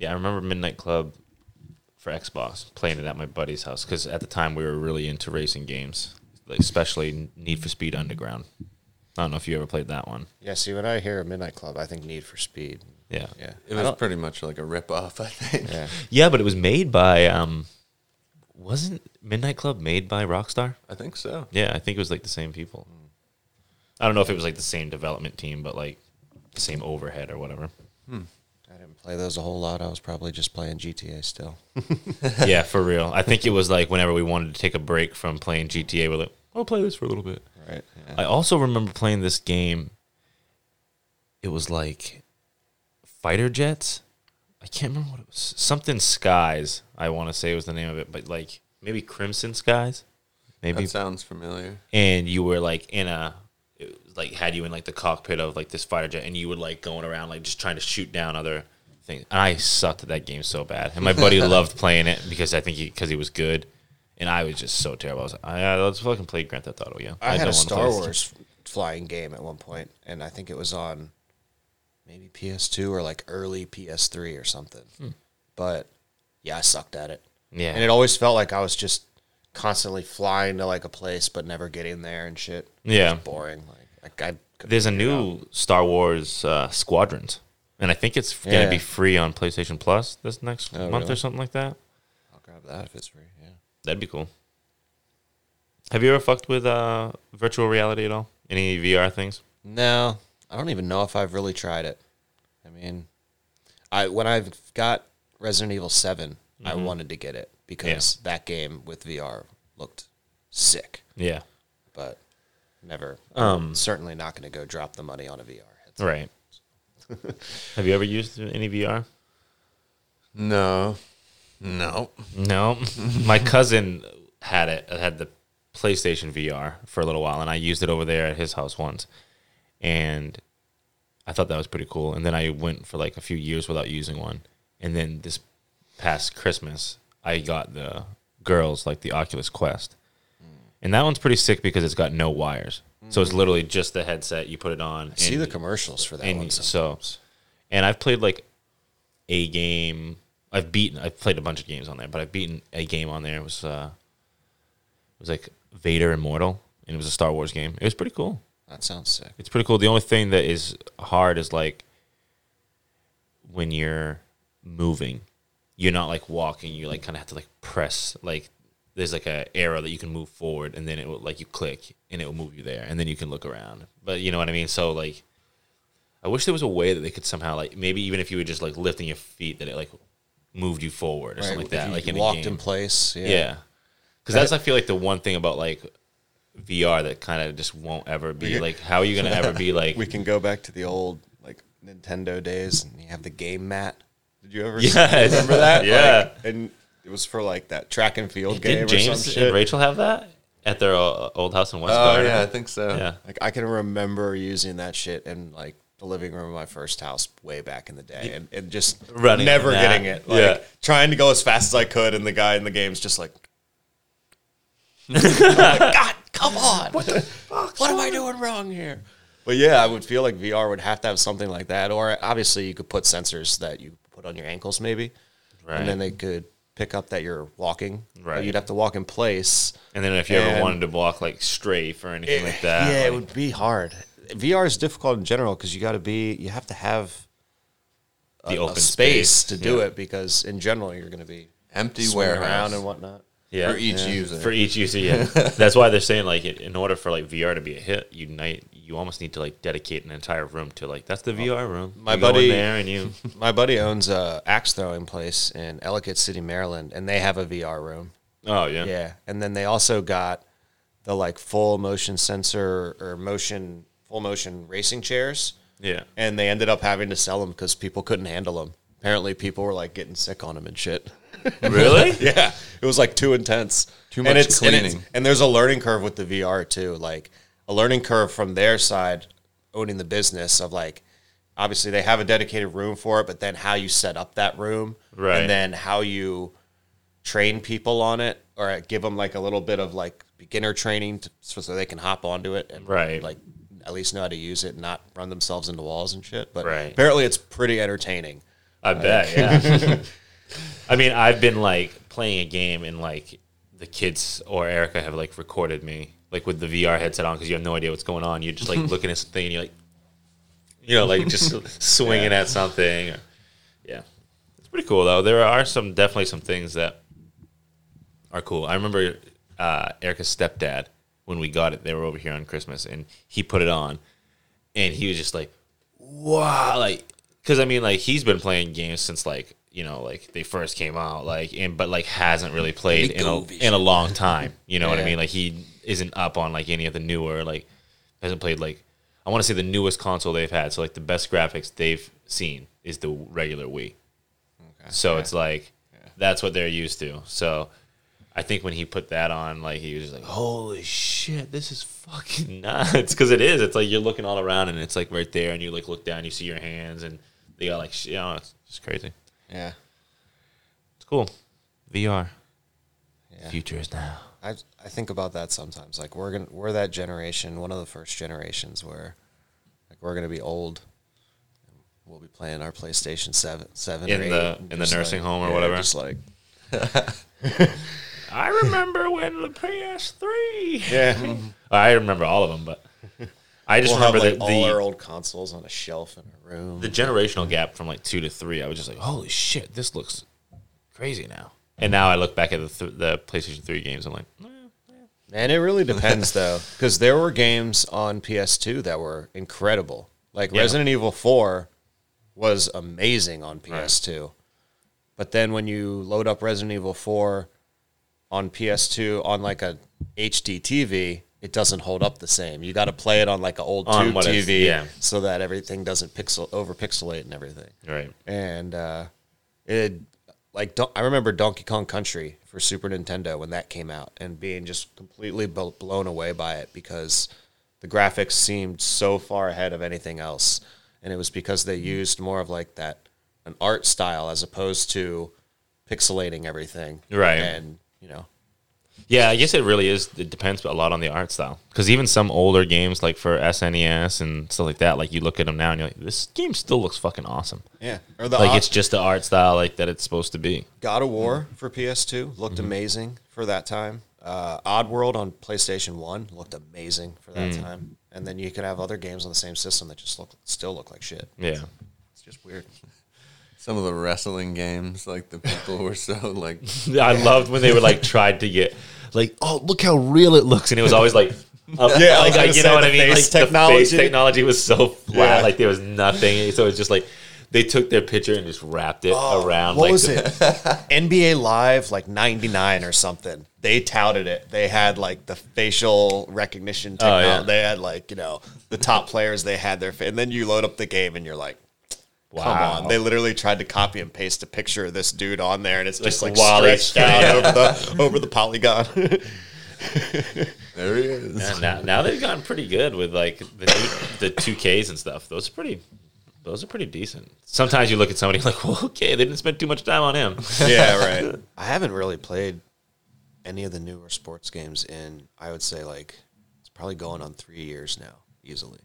Yeah, I remember Midnight Club for Xbox playing it at my buddy's house because at the time we were really into racing games, like especially Need for Speed Underground. I don't know if you ever played that one. Yeah, see, when I hear Midnight Club, I think Need for Speed. Yeah, Yeah. It was pretty much like a rip off, I think. yeah. yeah, but it was made by um, wasn't Midnight Club made by Rockstar? I think so. Yeah, I think it was like the same people. I don't know if it was like the same development team, but like the same overhead or whatever. I didn't play those a whole lot. I was probably just playing GTA still. yeah, for real. I think it was like whenever we wanted to take a break from playing GTA, we're like, I'll play this for a little bit. Right. Yeah. I also remember playing this game. It was like fighter jets. I can't remember what it was. Something skies. I want to say was the name of it, but like maybe Crimson Skies, maybe. That sounds familiar. and you were like in a, it was like had you in like the cockpit of like this fighter jet, and you were like going around like just trying to shoot down other things. And I sucked at that game so bad, and my buddy loved playing it because I think he because he was good. And I was just so terrible. I was like, oh, yeah, let's fucking play Grand Theft Auto. Yeah, I, had a Star. Wars flying game at one point, and I think it was on maybe PS2 or like early PS3 or something. But yeah, I sucked at it. Yeah, And it always felt like I was just constantly flying to like a place but never getting there and shit. Yeah. Boring. Like, like I There's a it new Star Wars uh, Squadrons, and I think it's going Yeah. to be free on PlayStation Plus this next Oh, month really? or something like that. I'll grab that if it's free. Yeah. That'd be cool. Have you ever fucked with uh, virtual reality at all? Any VR things? No, I don't even know if I've really tried it. I mean, I when I've got Resident Evil 7, I wanted to get it because that game with VR looked sick, Yeah. but never. Um, certainly not going to go drop the money on a VR. headset. Right. Have you ever used any VR? No. No. No. My cousin had it, had the PlayStation VR for a little while, and I used it over there at his house once. And I thought that was pretty cool. And then I went for like a few years without using one. And then this past Christmas, I got the girls like the Oculus Quest. And that one's pretty sick because it's got no wires. So it's literally just the headset. You put it on. See and- the commercials for that and one. so, and I've played like a game. I've beaten. I've played a bunch of games on there, but I've beaten a game on there. It was uh, it was like Vader Immortal, and it was a Star Wars game. It was pretty cool. that sounds sick. It's pretty cool. The only thing that is hard is like when you're moving, you're not like walking. You like kind of have to like press like there's like a arrow that you can move forward, and then it will like you click and it will move you there, and then you can look around. But you know what I mean. So like, I wish there was a way that they could somehow like maybe even if you were just like lifting your feet, that it like moved you forward or something like that. Like in game. in place. Yeah. Yeah. Because that's I feel like the one thing about like VR that kind of just won't ever be like how are you gonna ever be like We can go back to the old like Nintendo days, and you have the game mat. Did you ever Yes. remember that? Yeah. Like, and it was for like that track and field did game or some James and Rachel have that at their uh, old house in West Oh, Garden? yeah, I think so. yeah Like I can remember using that shit in like the living room of my first house way back in the day, and, and just Running never getting it. Like Yeah. trying to go as fast as I could, and the guy in the game's just like, like, God, come on! What the fuck? What am I doing wrong here? But yeah, I would feel like VR would have to have something like that, or obviously you could put sensors that you put on your ankles, maybe, Right. and then they could pick up that you're walking. But Right. you'd have to walk in place. and then if you ever wanted to walk like strafe or anything eh, like that Yeah, it would be hard. VR is difficult in general because you got to be, you have to have the a open space, space, to do Yeah. it because in general you're going to be Empty swinging warehouse around and whatnot. yeah for each user. for each user yeah that's why they're saying like in order for like VR to be a hit you night you almost need to like dedicate an entire room to like that's the VR room my You go in buddy- there and you My buddy owns a axe throwing place in Ellicott City, Maryland, and they have a VR room. oh yeah Yeah, and then they also got the like full motion sensor or motion full motion racing chairs, yeah and they ended up having to sell them because people couldn't handle them. Apparently, people were like getting sick on them and shit. really Yeah, it was like too intense. Too And much it's- and it's- cleaning. And, there's a learning curve with the VR too, like a learning curve from their side owning the business of like obviously they have a dedicated room for it, but then how you set up that room, Right. and then how you train people on it or give them like a little bit of like beginner training to, so, they can hop onto it and Right. like at least know how to use it and not run themselves into walls and shit. But Right. apparently it's pretty entertaining. I bet, yeah. I mean, I've been like playing a game and like the kids or Erica have like recorded me like with the VR headset on because you have no idea what's going on. You're just like looking at something and you're like, you know, like just swinging at something. Yeah, it's pretty cool though. There are some definitely some things that are cool. I remember uh, Erica's stepdad when we got it. They were over here on Christmas and he put it on and he was just like, wow, like because I mean, like he's been playing games since like you know, like they first came out, like and but like hasn't really played in a in a long time. You know what I mean? Like he isn't up on like any of the newer like hasn't played like I want to say the newest console they've had. So like the best graphics they've seen is the regular Wii. So it's like that's what they're used to. So I think when he put that on, like he was just like, "Holy shit, this is fucking nuts!" Because it is. It's like you're looking all around, and it's like right there, and you like look down, you see your hands, and they got like, you know, it's just crazy. Yeah. It's cool. VR. Yeah. Future is now. I I think about that sometimes. Like we're gonna we're that generation, one of the first generations where like we're gonna be old. We'll be playing our PlayStation seven seven In or eight, the- in the just nursing home or yeah, whatever? Just like I remember when the PS3. yeah, I remember all of them, but I just we'll have remember like the, all the our old consoles on a shelf in a room. the generational gap from like two to three, I was just like, holy shit, this looks crazy now. And now I look back at the th- the PlayStation Three games, I'm like, eh. And it really depends though, because there were games on PS2 that were incredible. Like Yeah. Resident Evil 4 was amazing on PS2. But then when you load up Resident Evil 4 on PS2 on like a HD TV, it doesn't hold up the same. You got to play it on like an old On tube what TV yeah. so that everything doesn't pixel over pixelate and everything right, and uh, it like I remember Donkey Kong Country for Super Nintendo when that came out, and being just completely blown away by it because the graphics seemed so far ahead of anything else, and it was because they mm-hmm. used more of like that an art style as opposed to pixelating everything, Right. And you know, yeah. I guess it really is. It depends a lot on the art style because even some older games like for SNES and stuff like that, like you look at them now and you're like, this game still looks fucking awesome. yeah, or the Like Odd- it's just the art style like that it's supposed to be. God of War for PS2 looked Mm-hmm. amazing for that time. Uh, Oddworld on PlayStation One looked amazing for that Mm. time. And then you could have other games on the same system that just look still look like shit. Yeah. It's just weird. Some of the wrestling games, like the people were so like, I loved when they were like tried to get like, oh, look how real it looks, and it was always like, up, Yeah, I like, gonna you know what I mean? Like face the face technology. technology was so flat, Yeah. like there was nothing. So it's just like they took their picture and just wrapped it oh, around. what like was the- it? NBA Live like '99 or something. They touted it. They had like the facial recognition technology. yeah. They had like you know the top players. They had their fa- and then you load up the game and you're like. Come on! They literally tried to copy and paste a picture of this dude on there, and it's just like Wally. stretched out over the over the polygon. there he is. Yeah, now, now they've gotten pretty good with like the the two Ks and stuff. Those are pretty. Those are pretty decent. Sometimes you look at somebody like, well, okay, they didn't spend too much time on him. yeah, right. I haven't really played any of the newer sports games in, I would say, like, it's probably going on three years now, easily.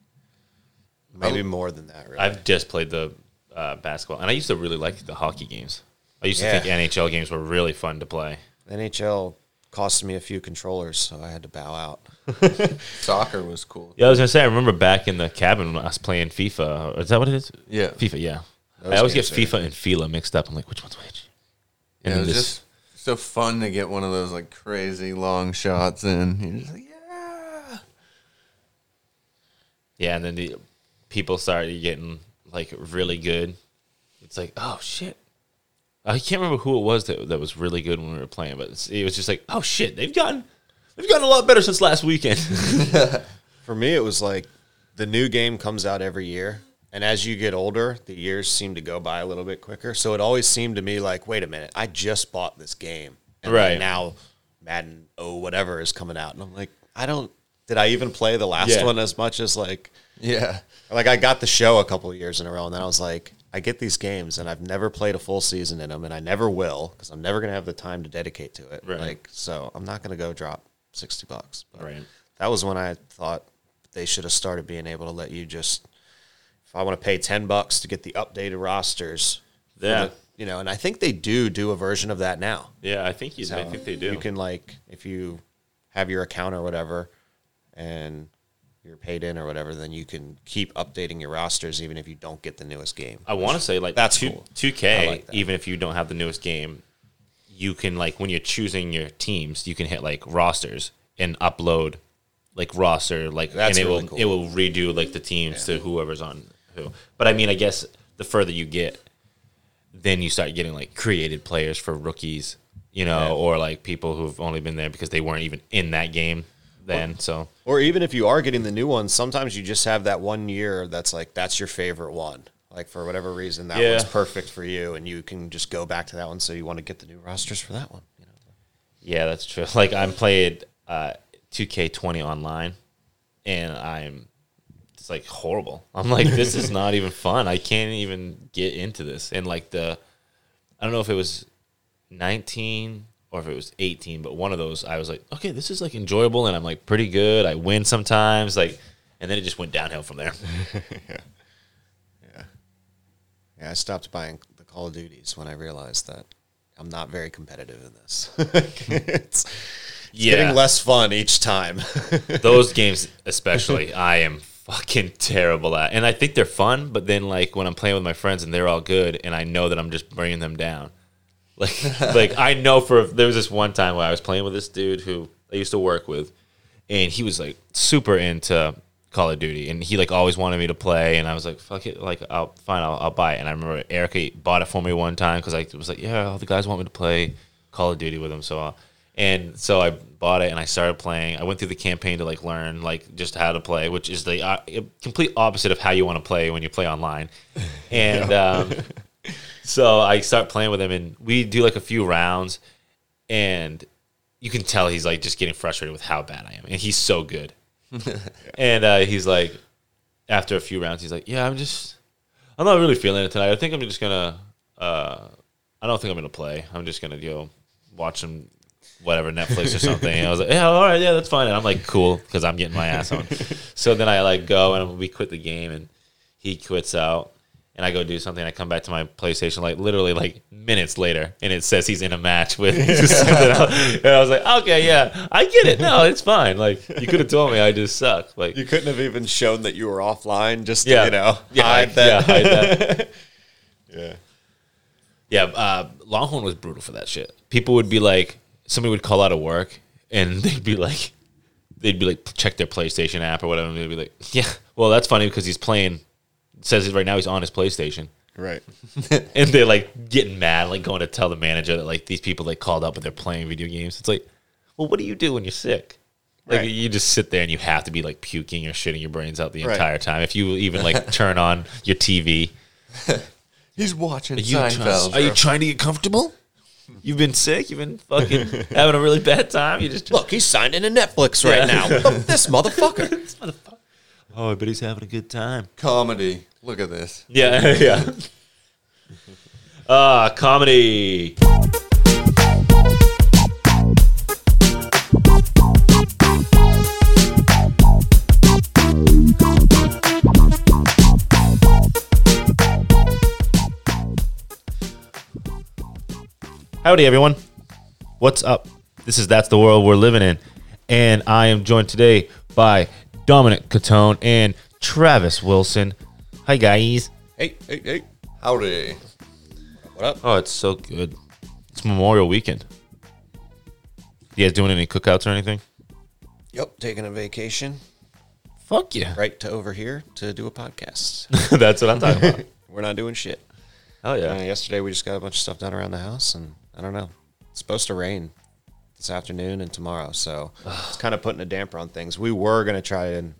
Maybe oh. more than that, really. I've just played the uh, basketball, and I used to really like the hockey games. I used to think NHL games were really fun to play. NHL cost me a few controllers, so I had to bow out. Soccer was cool. Yeah, I was gonna say. I remember back in the cabin when I was playing FIFA. Is that what it is? Yeah. FIFA. Yeah. Those I always get games are- FIFA and Fila mixed up. I'm like, which one's which? And then it was this- just so fun to get one of those like crazy long shots in. You're just like, yeah. Yeah, and then the people started getting like really good. It's like, oh shit. I can't remember who it was that, that was really good when we were playing, but it was just like, oh shit, they've gotten they've gotten a lot better since last weekend. For me, it was like the new game comes out every year. And as you get older, the years seem to go by a little bit quicker. So it always seemed to me like, wait a minute, I just bought this game. And Right. now Madden oh whatever is coming out. And I'm like, I don't did I even play the last Yeah. one as much as like Yeah. like I got the show a couple of years in a row and then I was like, I get these games and I've never played a full season in them and I never will because I'm never gonna have the time to dedicate to it. Right. Like so I'm not gonna go drop sixty bucks. But Right. that was when I thought they should have started being able to let you just if I want to pay ten bucks to get the updated rosters Yeah. you know, and I think they do do a version of that now. Yeah, I think you. I think they do. You can like if you have your account or whatever, and you're paid in or whatever, then you can keep updating your rosters even if you don't get the newest game. I want to say like That's two, cool. 2K, I like even if you don't have the newest game, you can like when you're choosing your teams, you can hit like rosters and upload like roster like That's and it really will cool. it will redo like the teams to whoever's on who. But I mean, I guess the further you get, then you start getting like created players for rookies, you know, Yeah. or like people who've only been there because they weren't even in that game then. So Or even if you are getting the new ones, sometimes you just have that one year that's like that's your favorite one. Like for whatever reason, that Yeah. one's perfect for you, and you can just go back to that one. So you want to get the new rosters for that one. You know? Yeah, that's true. Like I'm played uh, 2K20 online, and I'm it's like horrible. I'm like, this is not even fun. I can't even get into this. And like the, I don't know if it was 19 or if it was 18, but one of those, I was like, okay, this is like enjoyable, and I'm like pretty good. I win sometimes, like, and then it just went downhill from there. Yeah, Yeah. I stopped buying the Call of Duties when I realized that I'm not very competitive in this. it's Yeah, getting less fun each time. those games especially i am fucking terrible at and i think they're fun but then like when i'm playing with my friends and they're all good and i know that i'm just bringing them down like like i know for there was this one time where i was playing with this dude who i used to work with and he was like super into call of duty and he like always wanted me to play and i was like fuck it like i'll fine i'll, I'll buy it and i remember erica bought it for me one time because i was like yeah all the guys want me to play call of duty with them so I'll, and so I bought it and I started playing. I went through the campaign to like learn like just how to play, which is the uh, complete opposite of how you want to play when you play online. And um, so I start playing with him, and we do like a few rounds, and you can tell he's like just getting frustrated with how bad I am, and he's so good. and uh, he's like, after a few rounds, he's like, "Yeah, I'm just, I'm not really feeling it tonight. I think I'm just gonna, uh, I don't think I'm gonna play. I'm just gonna go watch some whatever Netflix or something." And I was like, "Yeah, all right, yeah, that's fine." And I'm like, "Cool," because I'm getting my ass on. so then I like go and we quit the game, and he quits out. And I go do something. I come back to my PlayStation like literally like minutes later, and it says he's in a match with. And I was like, okay, yeah, I get it. No, it's fine. Like you could have told me I just suck. Like you couldn't have even shown that you were offline, just yeah, you know, yeah, hide yeah, that. hide that. Yeah. Yeah, uh, Longhorn was brutal for that shit. People would be like, somebody would call out of work, and they'd be like, they'd be like, check their PlayStation app or whatever, and they'd be like, yeah, well, that's funny because he's playing. Says right now he's on his PlayStation, Right. and they're like getting mad, like going to tell the manager that like these people like called up and they're playing video games. It's like, well, what do you do when you're sick? Like Right. you just sit there and you have to be like puking or shitting your brains out the Right. entire time. If you even like turn on your TV, He's watching you Seinfeld. are you trying to get comfortable? You've been sick. You've been fucking having a really bad time. You just Look, he's signed into Netflix right Yeah. now. this motherfucker. This motherfucker. Oh, I bet he's having a good time. Comedy. Look at this. Yeah, yeah. Ah, comedy. Howdy, everyone. What's up? This is That's the World We're Living In. And I am joined today by Dominic Cotone and Travis Wilson. Hi, guys. Hey, hey, hey. Howdy. What up? Oh, it's so good. It's Memorial Weekend. You guys doing any cookouts or anything? Yep, taking a vacation Fuck yeah. right to over here to do a podcast. That's what I'm talking about. We're not doing shit. Oh, Uh, yeah. yesterday we just got a bunch of stuff done around the house, and I don't know. It's supposed to rain this afternoon and tomorrow, so it's kind of putting a damper on things. We were gonna try and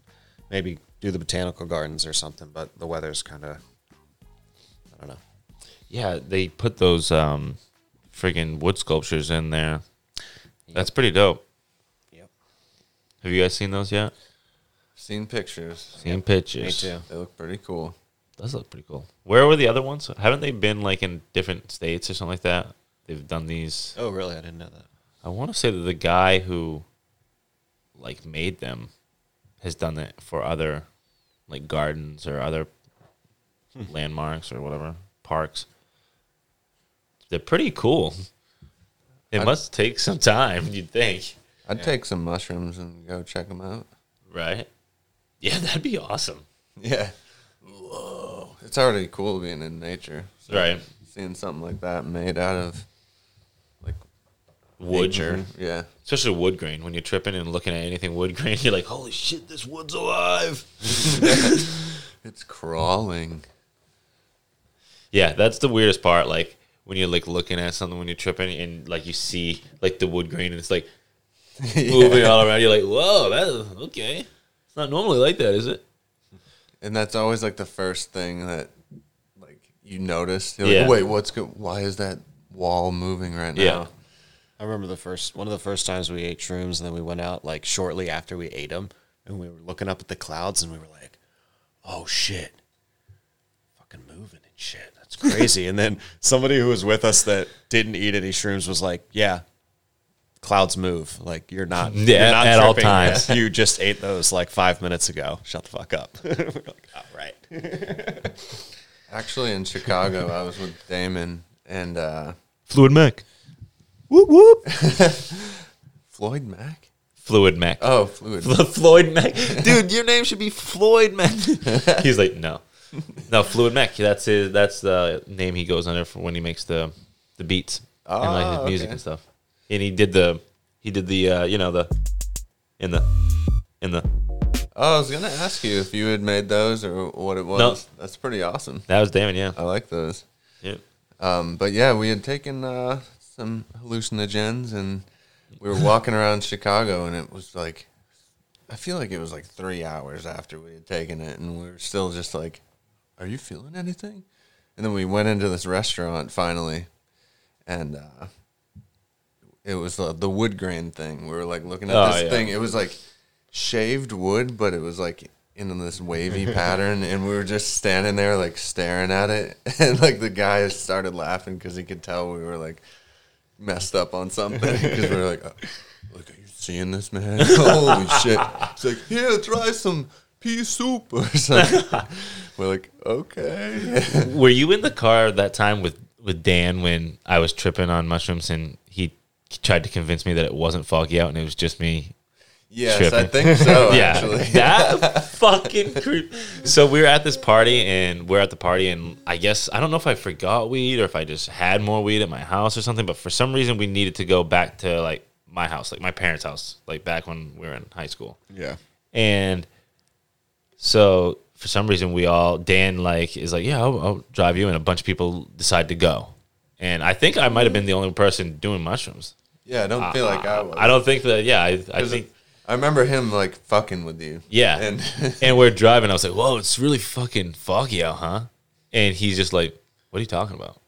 maybe do the botanical gardens or something, but the weather's kind of I don't know. Yeah, they put those um, friggin' wood sculptures in there. That's pretty dope. Yep. Have you guys seen those yet? Seen pictures. Seen pictures. Me too. They look pretty cool. Does look pretty cool. Where were the other ones? Haven't they been like in different states or something like that? They've done these. Oh, really? I didn't know that. I want to say that the guy who like made them has done it for other like gardens or other hmm. landmarks or whatever parks. they're pretty cool. It must take some time, you'd think, I'd take some mushrooms and go check them out. right? Yeah, that'd be awesome. Yeah. Whoa. It's already cool being in nature. So Right. Seeing something like that made out of Wood, nature. Yeah. especially wood grain. When you're tripping and looking at anything wood grain, you're like, "Holy shit, this wood's alive!" It's crawling. Yeah, that's the weirdest part. Like when you're like looking at something when you're tripping and like you see like the wood grain and it's like moving all around. You're like, "Whoa, that's okay." It's not normally like that, is it? And that's always like the first thing that like you notice. You're Yeah. like, wait, what's go- why is that wall moving right now? Yeah. I remember the first one of the first times we ate shrooms, and then we went out like shortly after we ate them, and we were looking up at the clouds, and we were like, "Oh shit, fucking moving and shit, that's crazy." and then somebody who was with us that didn't eat any shrooms was like, "Yeah, clouds move. Like you're not, Yeah, you're not at all tripping. times. You just ate those like five minutes ago. Shut the fuck up." we're like, "Oh right." Actually, in Chicago, I was with Damon and uh, Fluid Mac. Whoop whoop. Floyd Mac. Fluid Mac. Oh, Fluid. Floyd Mac. Dude, your name should be Floyd Mac. He's like, no. No, Fluid Mac. That's his that's the name he goes under for when he makes the the beats and like his Oh, music okay. and stuff. And he did the he did the uh, you know, the in the in the Oh, I was gonna ask you if you had made those or what it was. No. That's pretty awesome. that was Damon, yeah. I like those. Yeah. Um, but yeah, we had taken uh, some hallucinogens and we were walking around Chicago, and it was like, I feel like it was like three hours after we had taken it, and we were still just like, "Are you feeling anything?" And then we went into this restaurant finally, and uh, it was uh, the wood grain thing. We were like looking at Oh, this yeah. thing. It was like shaved wood, but it was like in this wavy pattern, and we were just standing there like staring at it, and like the guy started laughing because he could tell we were like messed up on something because we're like, oh, "Look, are you seeing this, man? Holy shit!" It's like, "Here, try some pea soup or something." we're like, "Okay." Were you in the car that time with with Dan when I was tripping on mushrooms and he tried to convince me that it wasn't foggy out and it was just me yes, I think so. yeah, Actually, that fucking creep. So we were at this party, and we're at the party, and I guess I don't know if I forgot weed or if I just had more weed at my house or something. But for some reason, we needed to go back to like my house, like my parents' house, like back when we were in high school. Yeah. And so for some reason, we all Dan like is like, yeah, I'll, I'll drive you, and a bunch of people decide to go. And I think I might have been the only person doing mushrooms. yeah. I don't uh, feel like I was. I don't think that. Yeah, I, I think I remember him like fucking with you. Yeah. and and we're driving. I was like, "Whoa, it's really fucking foggy out, huh?" And he's just like, "What are you talking about?"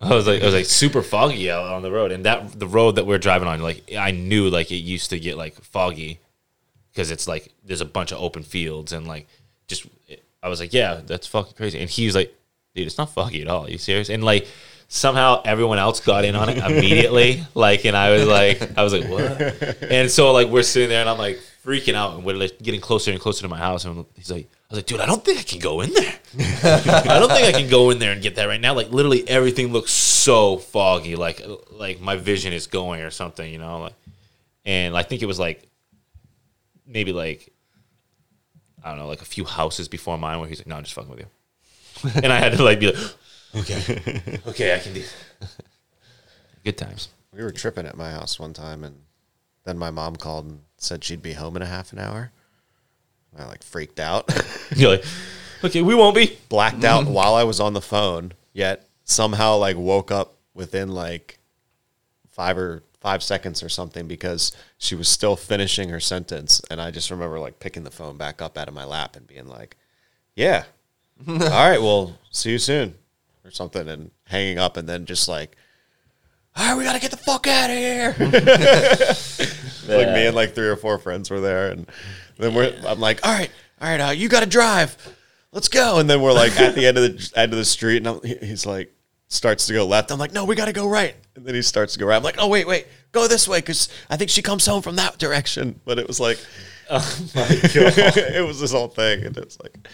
I was like, "I was like super foggy out on the road." And that the road that we're driving on, like I knew like it used to get like foggy because it's like there's a bunch of open fields and like just I was like, "Yeah, that's fucking crazy." And he was like, "Dude, it's not foggy at all. Are you serious?" And like somehow everyone else got in on it immediately. like, and I was like, I was like, what? And so like we're sitting there and I'm like freaking out and we're like getting closer and closer to my house and he's like, I was like, dude, I don't think I can go in there. I don't think I can go in there and get that right now. Like literally everything looks so foggy. Like like my vision is going or something, you know. Like, and I think it was like maybe like I don't know, like a few houses before mine where he's like, no, I'm just fucking with you. and I had to like be like, okay, okay, I can do. Good times. We were tripping at my house one time, and then my mom called and said she'd be home in a half an hour. I like freaked out, You're like, okay, we won't be. blacked out while I was on the phone. Yet somehow like woke up within like five or five seconds or something because she was still finishing her sentence, and I just remember like picking the phone back up out of my lap and being like, "Yeah, all right, well, see you soon," or something, and hanging up, and then just like. All right, we gotta get the fuck out of here. like me and like three or four friends were there, and then we're. I'm like, all right, all right, uh, you got to drive. Let's go. And then we're like at the end of the end of the street, and I'm, he's like starts to go left. I'm like, no, we got to go right. And then he starts to go right. I'm like, oh wait, wait, go this way because I think she comes home from that direction. But it was like, oh my god, it was this whole thing, and it's like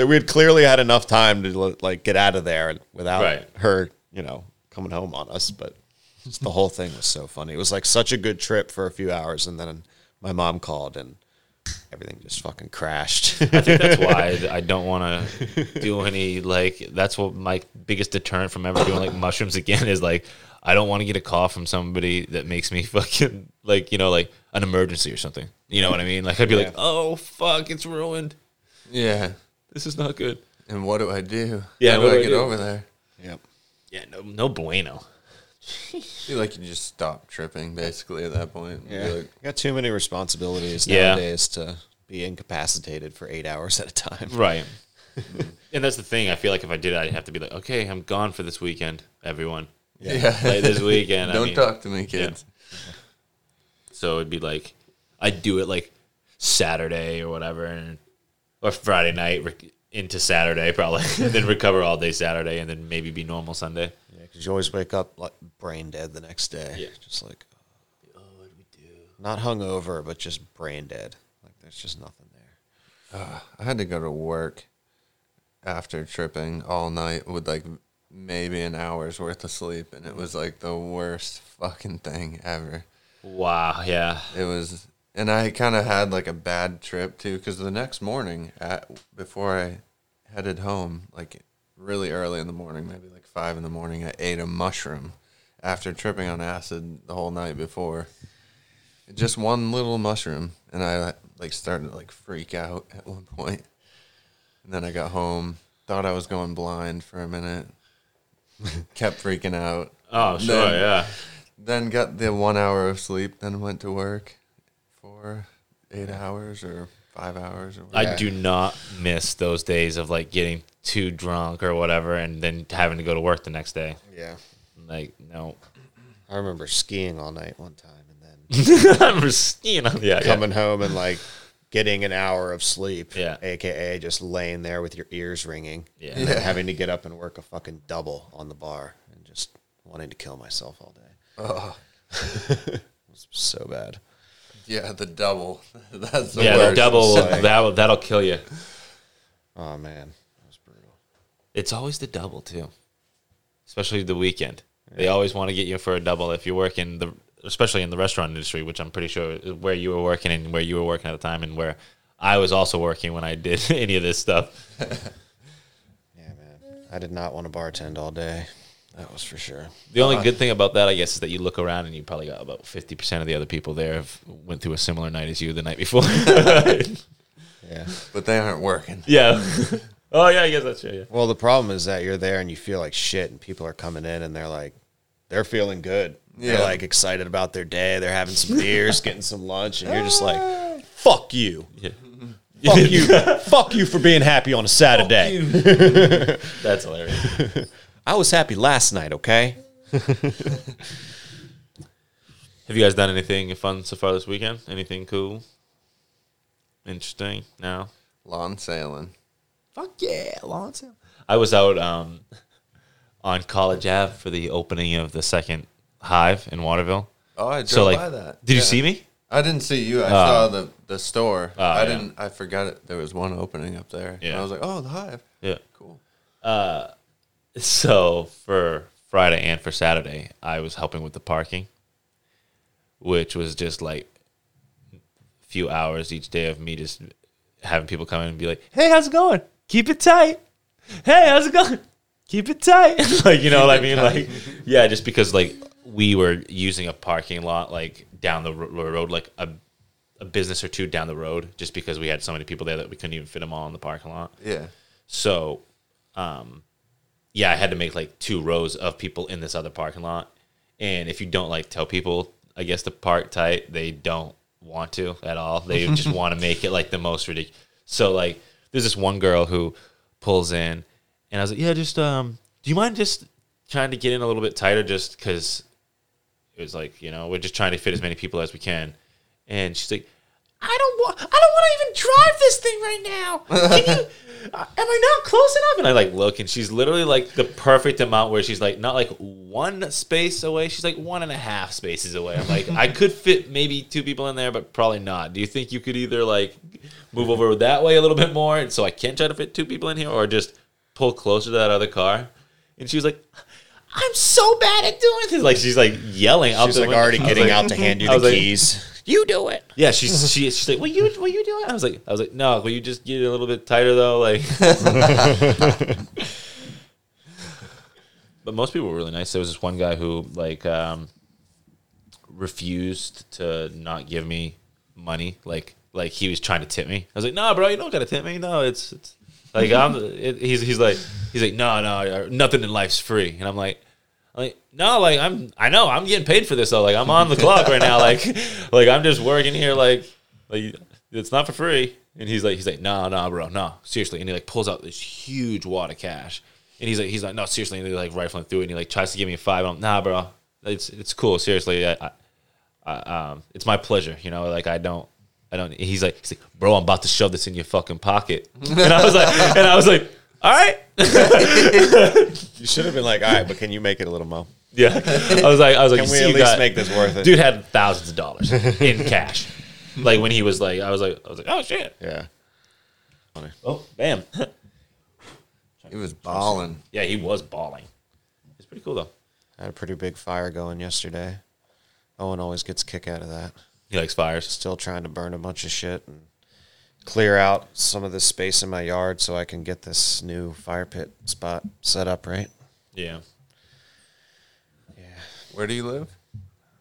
that we had clearly had enough time to like get out of there without Right. her you know, coming home on us. But the whole thing was so funny. It was like such a good trip for a few hours, and then my mom called and everything just fucking crashed. I think that's why I, I don't want to do any like. That's what my biggest deterrent from ever doing like mushrooms again is like. I don't want to get a call from somebody that makes me fucking like you know like an emergency or something. You know what I mean? Like I'd be like, oh fuck, it's ruined. Yeah. This is not good. And what do I do? Yeah, How do what do I I get do? over there? yep. Yeah, no, no bueno. I feel like you just stop tripping basically at that point. Be Yeah. like, got too many responsibilities Yeah. nowadays to be incapacitated for eight hours at a time. Right. and that's the thing. I feel like if I did, I'd have to be like, okay, I'm gone for this weekend, everyone. yeah. Like this weekend. I Don't mean- talk to me, kids. So it'd be like, I'd do it like Saturday or whatever, and or Friday night re- into Saturday probably, and then recover all day Saturday, and then maybe be normal Sunday. Yeah, because you always wake up like brain dead the next day. Yeah. Just like, oh, what do we do? Not hungover, but just brain dead. Like there's just nothing there. Ah, I had to go to work after tripping all night with like maybe an hour's worth of sleep, and it was like the worst fucking thing ever. Wow. Yeah. It was, and I kind of had like a bad trip too, because the next morning, at before I headed home, like really early in the morning, maybe like five in the morning, I ate a mushroom after tripping on acid the whole night before. Just one little mushroom, and I like started to like freak out at one point. And then I got home, thought I was going blind for a minute, kept freaking out. Oh, sure. Then- yeah. Then got the one hour of sleep. Then went to work for eight hours or five hours or I do not miss those days of like getting too drunk or whatever, and then having to go to work the next day. Yeah. Like, no. I remember skiing all night one time and then I'm just, you know, yeah, yeah. coming home and like getting an hour of sleep. Yeah. AKA just laying there with your ears ringing. Yeah. And then having to get up and work a fucking double on the bar and just wanting to kill myself all day. Oh, It was so bad. Yeah, the double. That's the yeah, worst. the double Like- that will, that'll kill you. Oh man. That was brutal. It's always the double too, especially the weekend. They always want to get you for a double if you work in the, especially in the restaurant industry, which I'm pretty sure is where you were working and where you were working at the time, and where I was also working when I did any of this stuff. Yeah, man. I did not want to bartend all day. That was for sure. The only uh, good thing about that, I guess, is that you look around and you probably got about fifty percent of the other people there have went through a similar night as you the night before. Yeah. But they aren't working. yeah. oh yeah, I guess that's true. Yeah. Well, the problem is that you're there and you feel like shit, and people are coming in and they're like, they're feeling good. Yeah. They're like excited about their day. They're having some beers, getting some lunch, and you're just like, ah. fuck you. yeah. Fuck you. fuck you for being happy on a Saturday. That's hilarious. I was happy last night, okay? Have you guys done anything fun so far this weekend? Anything cool? Interesting? No. Lawn sailing. Fuck yeah, lawn sale. I was out um, on College Ave for the opening of the second Hive in Waterville. Oh, I drove So like, by that. did you see me? I didn't see you. I saw uh, the the store. Oh, I yeah. didn't. I forgot it. There was one opening up there. And Yeah. I was like, oh, the hive. Yeah. Cool. Uh, So for Friday and for Saturday, I was helping with the parking, which was just like a few hours each day of me just having people come in and be like, "Hey, how's it going? Keep it tight. Hey, how's it going? Keep it tight." like you know what I mean? Like yeah, just because like we were using a parking lot like down the ro- road, like a a business or two down the road, just because we had so many people there that we couldn't even fit them all in the parking lot. Yeah. So, um, yeah, I had to make like two rows of people in this other parking lot. And if you don't like tell people, I guess to park tight, they don't want to at all. They just want to make it like the most ridiculous. So like, there's this one girl who pulls in, and I was like, yeah, just um, do you mind just trying to get in a little bit tighter, just because it was like you know we're just trying to fit as many people as we can. And she's like, I don't want, I don't want to even drive this thing right now. Can you? Am I not close enough? And I like look, and she's literally like the perfect amount where she's like not like one space away. She's like one and a half spaces away. I'm like, I could fit maybe two people in there, but probably not. Do you think you could either like move over that way a little bit more, and so I can try to fit two people in here, or just pull closer to that other car? And she was like, I'm so bad at doing this. Like she's like yelling. out She's the like window. already getting like- out to hand you the was like- keys. You do it. Yeah, she's she, she's like, will you what you doing?" I was like, "I was like, no, will you just get it a little bit tighter though?" Like, but most people were really nice. There was this one guy who like um, refused to not give me money. Like like he was trying to tip me. I was like, "No, bro, you don't gotta tip me. No, it's it's like I'm." It, he's he's like he's like, "No, no, nothing in life's free," and I'm like. Like no, like I'm. I know I'm getting paid for this though. Like I'm on the clock right now. Like, like I'm just working here. Like, like it's not for free. And he's like, he's like, no, no, bro, no, seriously. And he like pulls out this huge wad of cash. And he's like, he's like, no, seriously. And he's like rifling through it. And he like tries to give me a five. I'm nah, bro, it's it's cool. Seriously, I, I, I, um, it's my pleasure. You know, like I don't. I don't. He's like, he's like, bro, I'm about to shove this in your fucking pocket. And I was like, and I was like, all right, You should have been like, all right, but can you make it a little mo? yeah. I was like, I was like, Can we see, at least got- make this worth it? Dude had thousands of dollars in cash. Like when he was like, I was like, I was like, oh shit. Yeah. Oh, bam. He was balling. yeah, he was balling. It's pretty cool though. I had a pretty big fire going yesterday. Owen always gets a kick out of that. He likes fires. Still trying to burn a bunch of shit and clear out some of the space in my yard so I can get this new fire pit spot set up right. Yeah. Yeah. Where do you live?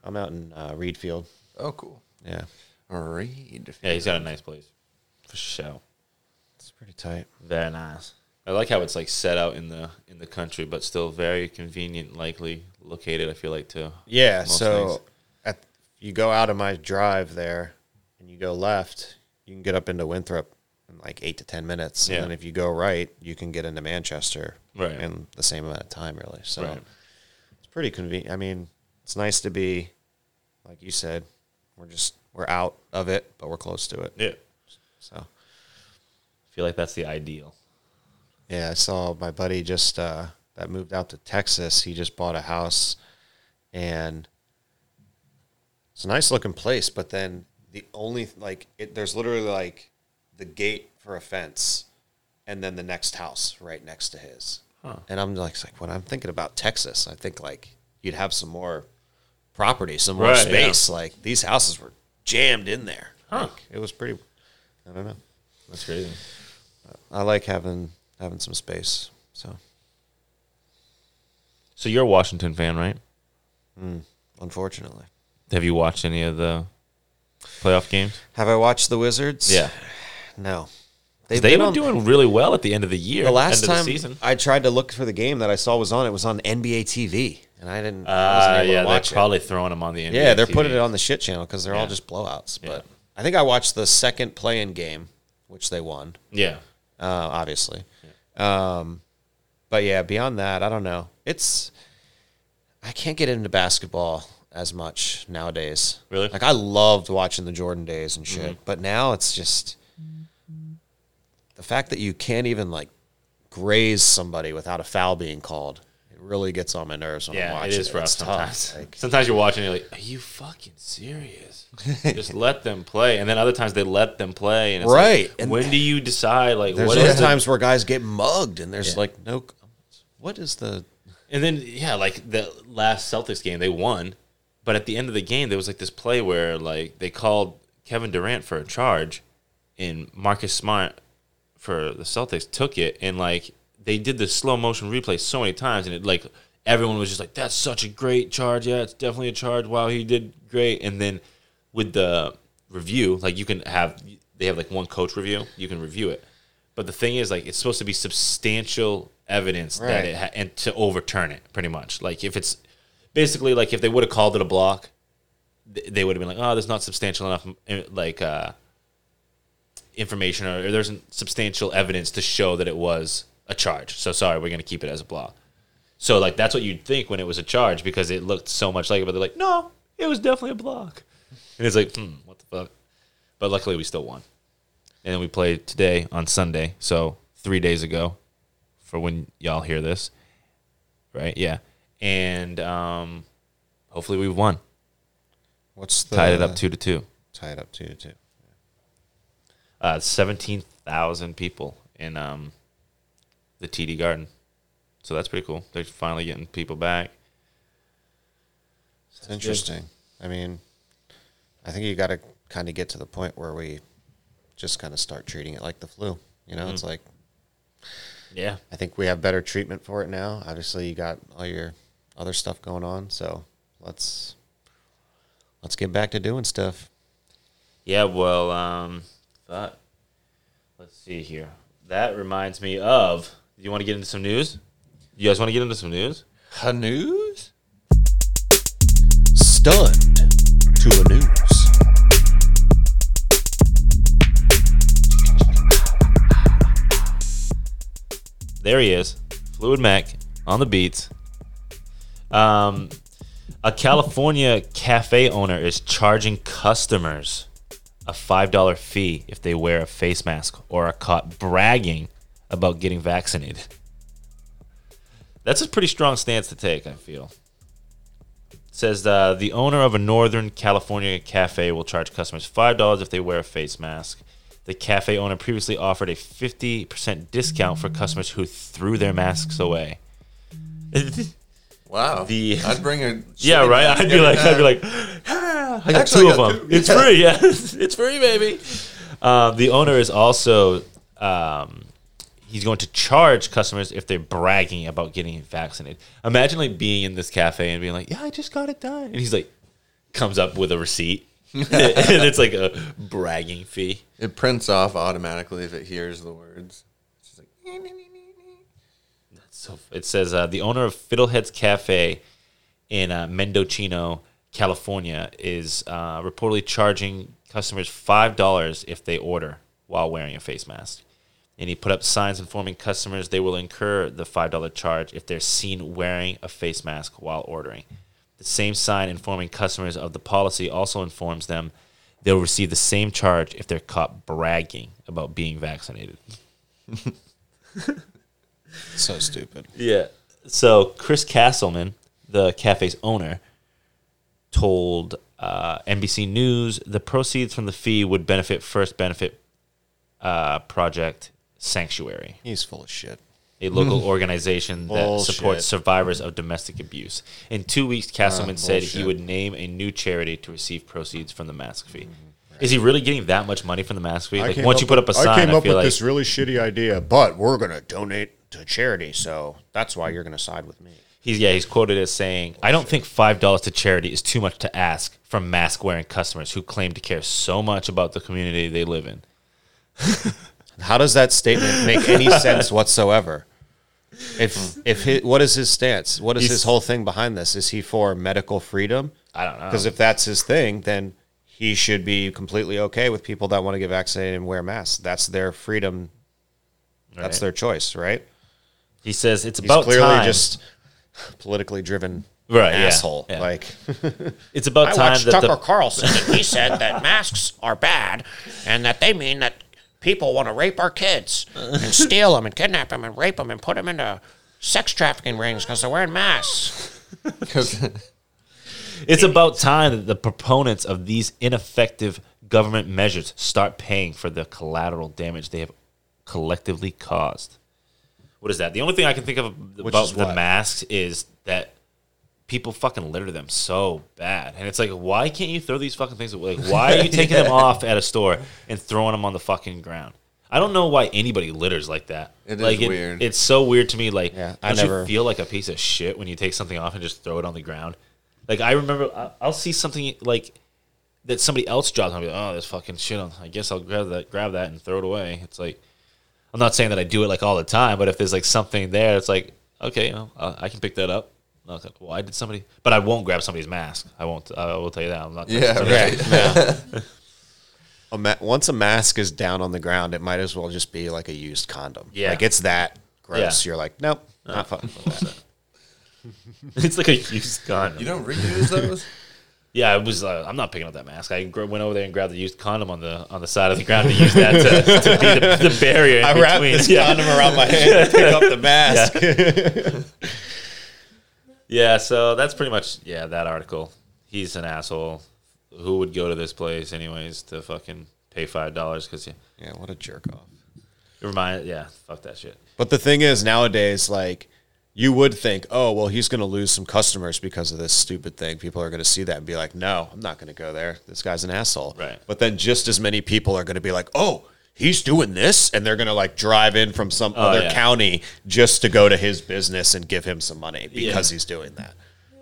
I'm out in uh, Readfield. Oh, cool. Yeah, Reed. Yeah, he's got a nice place. For sure. it's pretty tight. Very nice. I like how it's like set out in the in the country, but still very convenient, likely located. I feel like too. Yeah, so things. at, you go out of my drive there and you go left, you can get up into Winthrop in like eight to ten minutes. Yeah. And then if you go right, you can get into Manchester Right. in the same amount of time, really. So Right. it's pretty convenient. I mean, it's nice to be, like you said, we're just we're out of it, but we're close to it. Yeah. So I feel like that's the ideal. yeah, I saw my buddy just uh, that moved out to Texas. He just bought a house, and it's a nice looking place. But then the only like it, there's literally like the gate for a fence, and then the next house right next to his. And I'm like, like when I'm thinking about Texas, I think like you'd have some more property, some more Right, space. Like these houses were jammed in there. Huh. Like, it was pretty. I don't know. That's crazy. I like having having some space. So So you're a Washington fan, right? Mm, unfortunately, Have you watched any of the playoff games? have I watched the Wizards? Yeah. No. They been were on- doing really well at the end of the year. the last time the season. I tried to look for the game that I saw was on. It was on NBA TV, and I didn't. I Uh, wasn't able yeah, to they're it. probably throwing them on the NBA Yeah, they're TV. putting it on the shit channel because they're all just blowouts. Yeah. But I think I watched the second play-in game, which they won, Yeah. uh, obviously. Um, but yeah, beyond that, I don't know. It's I can't get into basketball as much nowadays. Really? Mm-hmm. Like I loved watching the Jordan days and shit, but now it's just the fact that you can't even like graze somebody without a foul being called. It really gets on my nerves when I Yeah, watch it is rough It's sometimes. Like, sometimes you're watching, and you're like, "Are you fucking serious? Just let them play." And then other times they let them play, and it's Right. Like, And- when do you decide? Like, there's what other is the- times where guys get mugged and there's Yeah. like no. What is the? And then yeah, like the last Celtics game, they won, but at the end of the game, there was like this play where like they called Kevin Durant for a charge, and Marcus Smart for the Celtics took it, and like they did the slow motion replay so many times, and it like everyone was just like, "That's such a great charge. Yeah, it's definitely a charge. Wow, he did great." And then with the review, like you can have they have like one coach review, you can review it. But the thing is, like, it's supposed to be substantial evidence that it ha- and to overturn it, pretty much. Like, if it's basically like if they would have called it a block, th- they would have been like, oh, there's not substantial enough, uh, like, uh, information or, or there isn't substantial evidence to show that it was a charge. So sorry, we're gonna keep it as a block. So like that's what you'd think when it was a charge because it looked so much like it, but they're like, no, it was definitely a block. And it's like, hmm, what the fuck? But luckily we still won. And then we played today on Sunday, so three days ago, for when y'all hear this, right? Yeah, and um, hopefully we've won. What's the Tied it up two to two. Tied it up two to two. Uh, seventeen thousand people in um, the TD Garden. So that's pretty cool. They're finally getting people back. It's interesting. I mean, I think you got to kind of get to the point where we just kind of start treating it like the flu. You know, it's like Yeah. I think we have better treatment for it now. Obviously, you got all your other stuff going on, so let's let's get back to doing stuff. Yeah, well, um, thought. Let's see here. That reminds me of. Do you want to get into some news? You guys want to get into some news? Ha news? Stunned to the news. There he is, Fluid Mac on the beats. Um, a California cafe owner is charging customers a five dollar fee if they wear a face mask or are caught bragging about getting vaccinated. That's a pretty strong stance to take, I feel. It says uh, the owner of a Northern California cafe will charge customers five dollars if they wear a face mask. The cafe owner previously offered a fifty percent discount for customers who threw their masks away. Wow. The- I'd bring a. Yeah, right. I'd be like, I'd be like, ah, I got Actually, two I of them. two. It's free. Yeah, it's free, baby. Um, the owner is also um, he's going to charge customers if they're bragging about getting vaccinated. Imagine like being in this cafe and being like, "Yeah, I just got it done," and he's like, comes up with a receipt, and it's like a bragging fee. It prints off automatically if it hears the words. It's just like, So it says uh, the owner of Fiddleheads Cafe in uh, Mendocino, California, is uh, reportedly charging customers five dollars if they order while wearing a face mask. And he put up signs informing customers they will incur the five dollar charge if they're seen wearing a face mask while ordering. The same sign informing customers of the policy also informs them they'll receive the same charge if they're caught bragging about being vaccinated. So stupid. Yeah. So Chris Castleman, the cafe's owner, told uh, NBC News the proceeds from the fee would benefit First Benefit uh, Project Sanctuary, He's full of shit. a local organization that Bullshit. supports survivors of domestic abuse. In two weeks, Castleman said he bullshit. would name a new charity to receive proceeds from the mask fee. Is he really getting that much money from the mask fee? I Like came once you put up a sign, I came up feel with like this really shitty idea, but we're gonna donate to charity, so that's why you're gonna side with me. He's yeah, he's quoted as saying, "I don't think five dollars to charity is too much to ask from mask-wearing customers who claim to care so much about the community they live in." How does that statement make any sense whatsoever? If if what is his stance? What is He's- his whole thing behind this? Is he for medical freedom? I don't know. Because if that's his thing, then he should be completely okay with people that want to get vaccinated and wear masks. That's their freedom. That's their choice, right? He says it's He's about clearly time. just politically driven Right, asshole. yeah. Like it's about I time watched that Tucker the Carlson, and he said that masks are bad and that they mean that people want to rape our kids and steal them and kidnap them and rape them and put them into sex trafficking rings because they're wearing masks. Because it's about time that the proponents of these ineffective government measures start paying for the collateral damage they have collectively caused. What is that? The only thing I can think of about is the what? masks is that people fucking litter them so bad, and it's like, why can't you throw these fucking things away? Like, why are you taking them off at a store and throwing them on the fucking ground? I don't know why anybody litters like that. It is like, weird. It's so weird to me. Like, Yeah, I don't never- you feel like a piece of shit when you take something off and just throw it on the ground? Like, I remember I- I'll see something like that somebody else drops. and I'll be like, oh, there's fucking shit. On. I guess I'll grab that, grab that, and throw it away. It's like I'm not saying that I do it like all the time, but if there's like something there, it's like okay, you know, I I can pick that up. Okay, Why did somebody? But I won't grab somebody's mask. I won't. I will tell you that. I'm not. yeah, somebody's- right. a ma- once a mask is down on the ground, it might as well just be like a used condom. Yeah. like it's that gross. Yeah. You're like, nope, not fucking with that. it's like a used condom. You don't reuse those? Yeah, I was. Uh, I'm not picking up that mask. I gr- went over there and grabbed the used condom on the on the side of the ground to use that to, to be the, the barrier. I wrap between. this yeah. condom around my hand to pick up the mask. Yeah, so that's pretty much yeah that article. He's an asshole. Who would go to this place anyways to fucking pay five dollars? Because yeah, Yeah, what a jerk off. it remind yeah, fuck that shit. But the thing is, nowadays, like, you would think, oh, well, he's going to lose some customers because of this stupid thing. People are going to see that and be like, no, I'm not going to go there. This guy's an asshole. Right. But then just as many people are going to be like, oh, he's doing this. And they're going to like drive in from some other Oh, yeah. county just to go to his business and give him some money because he's doing that.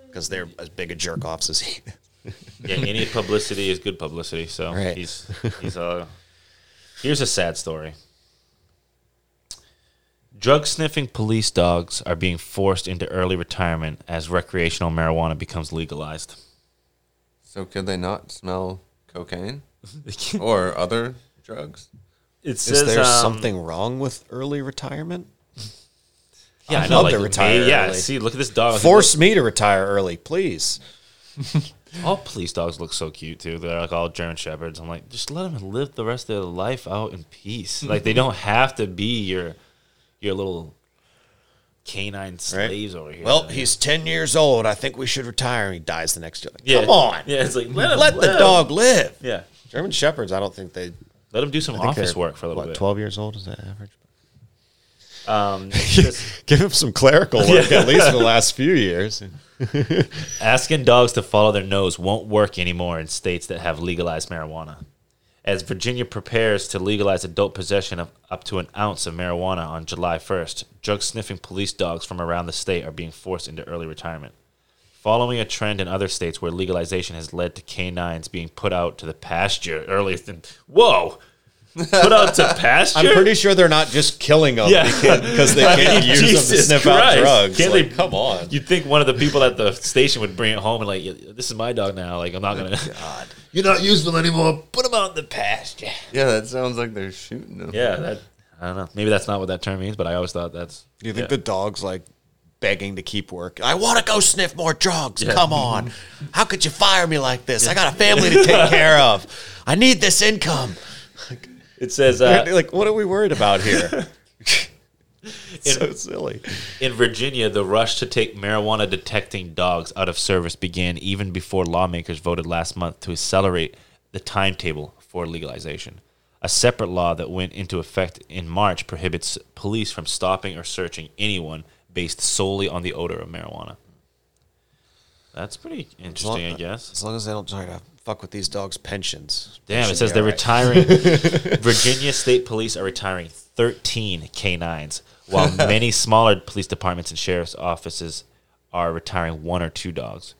Because they're as big a jerk offs as he Yeah, any publicity is good publicity. So Right. he's he's uh here's a sad story. Drug sniffing police dogs are being forced into early retirement as recreational marijuana becomes legalized. So could they not smell cocaine or other drugs? It Is says there um, something wrong with early retirement? Yeah, I I'd know. love Like, to retire yeah, early. see, look at this dog. Force me to retire early, please. All police dogs look so cute too. They're like all German shepherds. I'm like, just let them live the rest of their life out in peace. Like they don't have to be your your little canine slaves over here. Well, he's 10 years old. I think we should retire. He dies the next year. Like, Yeah. Come on. Yeah, it's like let, Let the dog live. Yeah, German Shepherds, I don't think they. let them do some office work for a little what, bit. 12 years old is that average? Um, just Give him some clerical work at least for the last few years. asking dogs to follow their nose won't work anymore in states that have legalized marijuana. As Virginia prepares to legalize adult possession of up to an ounce of marijuana on July 1st, drug sniffing police dogs from around the state are being forced into early retirement. Following a trend in other states where legalization has led to canines being put out to the pasture earlier than. Whoa! Put out to pasture? I'm pretty sure they're not just killing them Yeah. because they can't use them to Jesus sniff out drugs. Can't Like, they- come on. You'd think one of the people at the station would bring it home and like, this is my dog now. Like, I'm not oh, gonna. God, You're not using them anymore. put them out in the pasture. Yeah, that sounds like they're shooting them. Yeah, that I don't know. Maybe that's not what that term means, but I always thought that's. Do you think yeah. the dog's like begging to keep working? I want to go sniff more drugs. Yeah. Come on. How could you fire me like this? I got a family to take care of. I need this income. It says uh, like, what are we worried about here? so silly. in Virginia, the rush to take marijuana detecting dogs out of service began even before lawmakers voted last month to accelerate the timetable for legalization. A separate law that went into effect in March prohibits police from stopping or searching anyone based solely on the odor of marijuana. That's pretty interesting, I guess. As long as they don't try to fuck with these dogs' pensions. Damn, should it says they're retiring. Virginia State Police are retiring 13 canines, while many smaller police departments and sheriff's offices are retiring one or two dogs.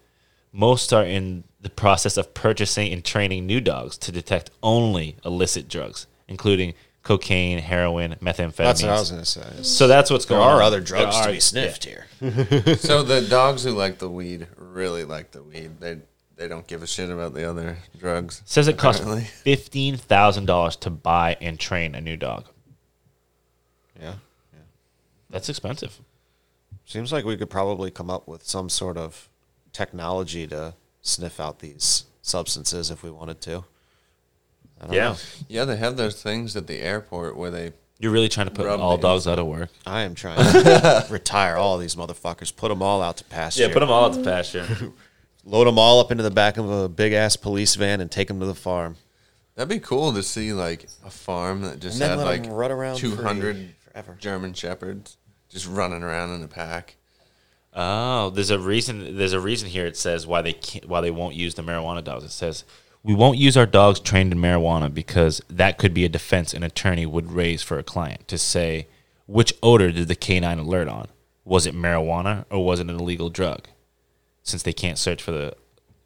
Most are in the process of purchasing and training new dogs to detect only illicit drugs, including cocaine, heroin, methamphetamines. That's what I was going to say. so that's what's there going on. There are other drugs There to are- be sniffed here. So the dogs who like the weed really like the weed. They they don't give a shit about the other drugs. Says it costs apparently. fifteen thousand dollars to buy and train a new dog. Yeah. yeah. That's expensive. Seems like we could probably come up with some sort of technology to sniff out these substances if we wanted to. Yeah, know. Yeah, they have those things at the airport where they you're really trying to put all the dogs out of work. I am trying to retire all these motherfuckers, put them all out to pasture. Yeah, put them all out to pasture. Load them all up into the back of a big ass police van and take them to the farm. That'd be cool to see like a farm that just had like run around two hundred forever. German shepherds just running around in a pack. Oh, there's a reason. There's a reason here. It says why they can't, why they won't use the marijuana dogs. It says we won't use our dogs trained in marijuana because that could be a defense an attorney would raise for a client to say which odor did the canine alert on? Was it marijuana or was it an illegal drug? Since they can't search for the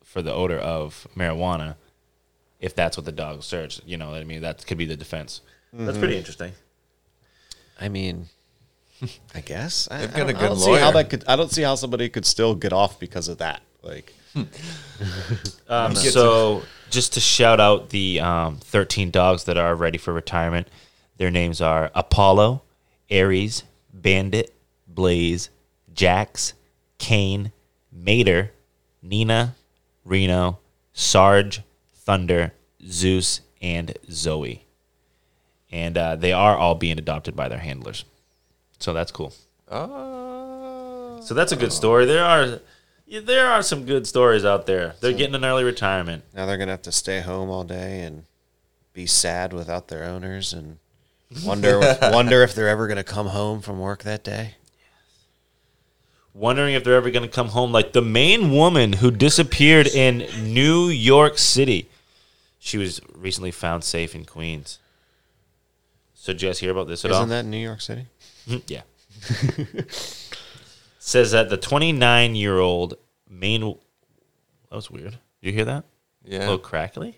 for the odor of marijuana, if that's what the dog searched, you know, what I mean, that could be the defense. That's pretty interesting. I mean, I guess I, They've got don't- a I good don't see how that could. I don't see how somebody could still get off because of that. Like, Um, so, just to shout out the um, 13 dogs that are ready for retirement, their names are Apollo, Aries, Bandit, Blaze, Jax, Kane, Mater, Nina, Reno, Sarge, Thunder, Zeus, and Zoe. And uh, they are all being adopted by their handlers. So that's cool. Oh, So that's a good story. There are yeah, there are some good stories out there. They're getting an early retirement. now they're gonna have to stay home all day and be sad without their owners and wonder wonder if they're ever gonna come home from work that day. Wondering if they're ever going to come home. Like the main woman who disappeared in New York City. She was recently found safe in Queens. So, did you guys hear about this at all? Isn't that New York City? yeah. Says that the 29 year old main. That was weird. Did you hear that? A Yeah. little crackly?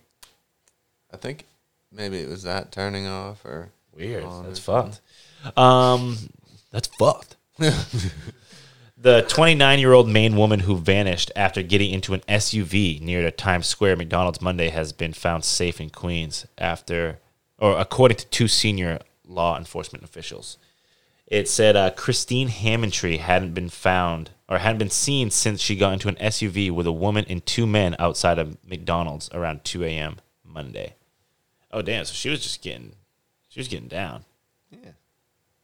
I think maybe it was that turning off or Weird. That's fucked. Um, that's fucked. the 29 year old Maine woman who vanished after getting into an SUV near the Times Square McDonald's Monday has been found safe in Queens after, or according to two senior law enforcement officials. It said uh, Christine Hammondtree hadn't been found or hadn't been seen since she got into an SUV with a woman and two men outside of McDonald's around 2 a.m. Monday. Oh damn! So she was just getting, she was getting down. Yeah,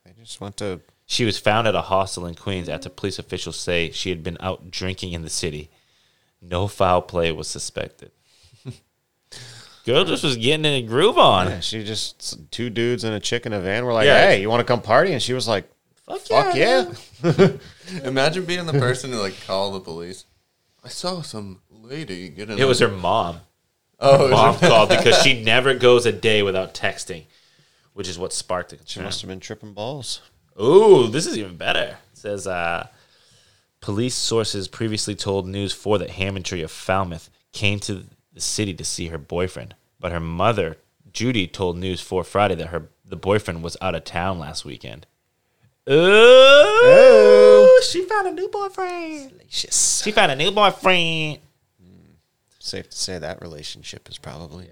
I just went to. She was found at a hostel in Queens after police officials say she had been out drinking in the city. No foul play was suspected. Girl just was getting in a groove on. Yeah, she just two dudes and a chick in a van were like, Yeah. "Hey, you want to come party?" And she was like, Fuck "Fuck yeah!" Imagine being the person to like call the police. I saw some lady get in. It was her mom. Oh, it was Mom her- called because she never goes a day without texting, which is what sparked the She concern. must have been tripping balls. Ooh, this is even better. It says uh, police sources previously told News 4 that Hammondtree of Falmouth came to the city to see her boyfriend, but her mother, Judy, told News 4 Friday that her the boyfriend was out of town last weekend. Oh, she found a new boyfriend. She found a new boyfriend. Safe to say that relationship is probably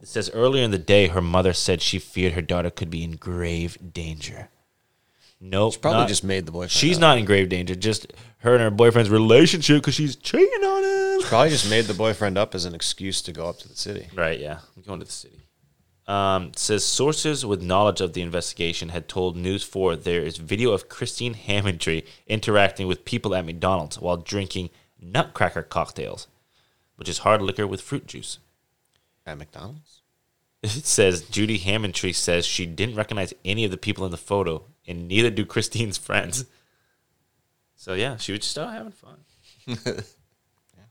It says earlier in the day, her mother said she feared her daughter could be in grave danger. Nope, probably not- just made the boyfriend. She's up. not in grave danger. Just her and her boyfriend's relationship because she's cheating on him. Probably just made the boyfriend up as an excuse to go up to the city. Right. Yeah. I'm going to the city. Um, says sources with knowledge of the investigation had told News 4 there is video of Christine Hammondtree interacting with people at McDonald's while drinking nutcracker cocktails, which is hard liquor with fruit juice. At McDonald's. It says Judy Hammondtree says she didn't recognize any of the people in the photo, and neither do Christine's friends. So yeah, she was just out having fun. Yeah.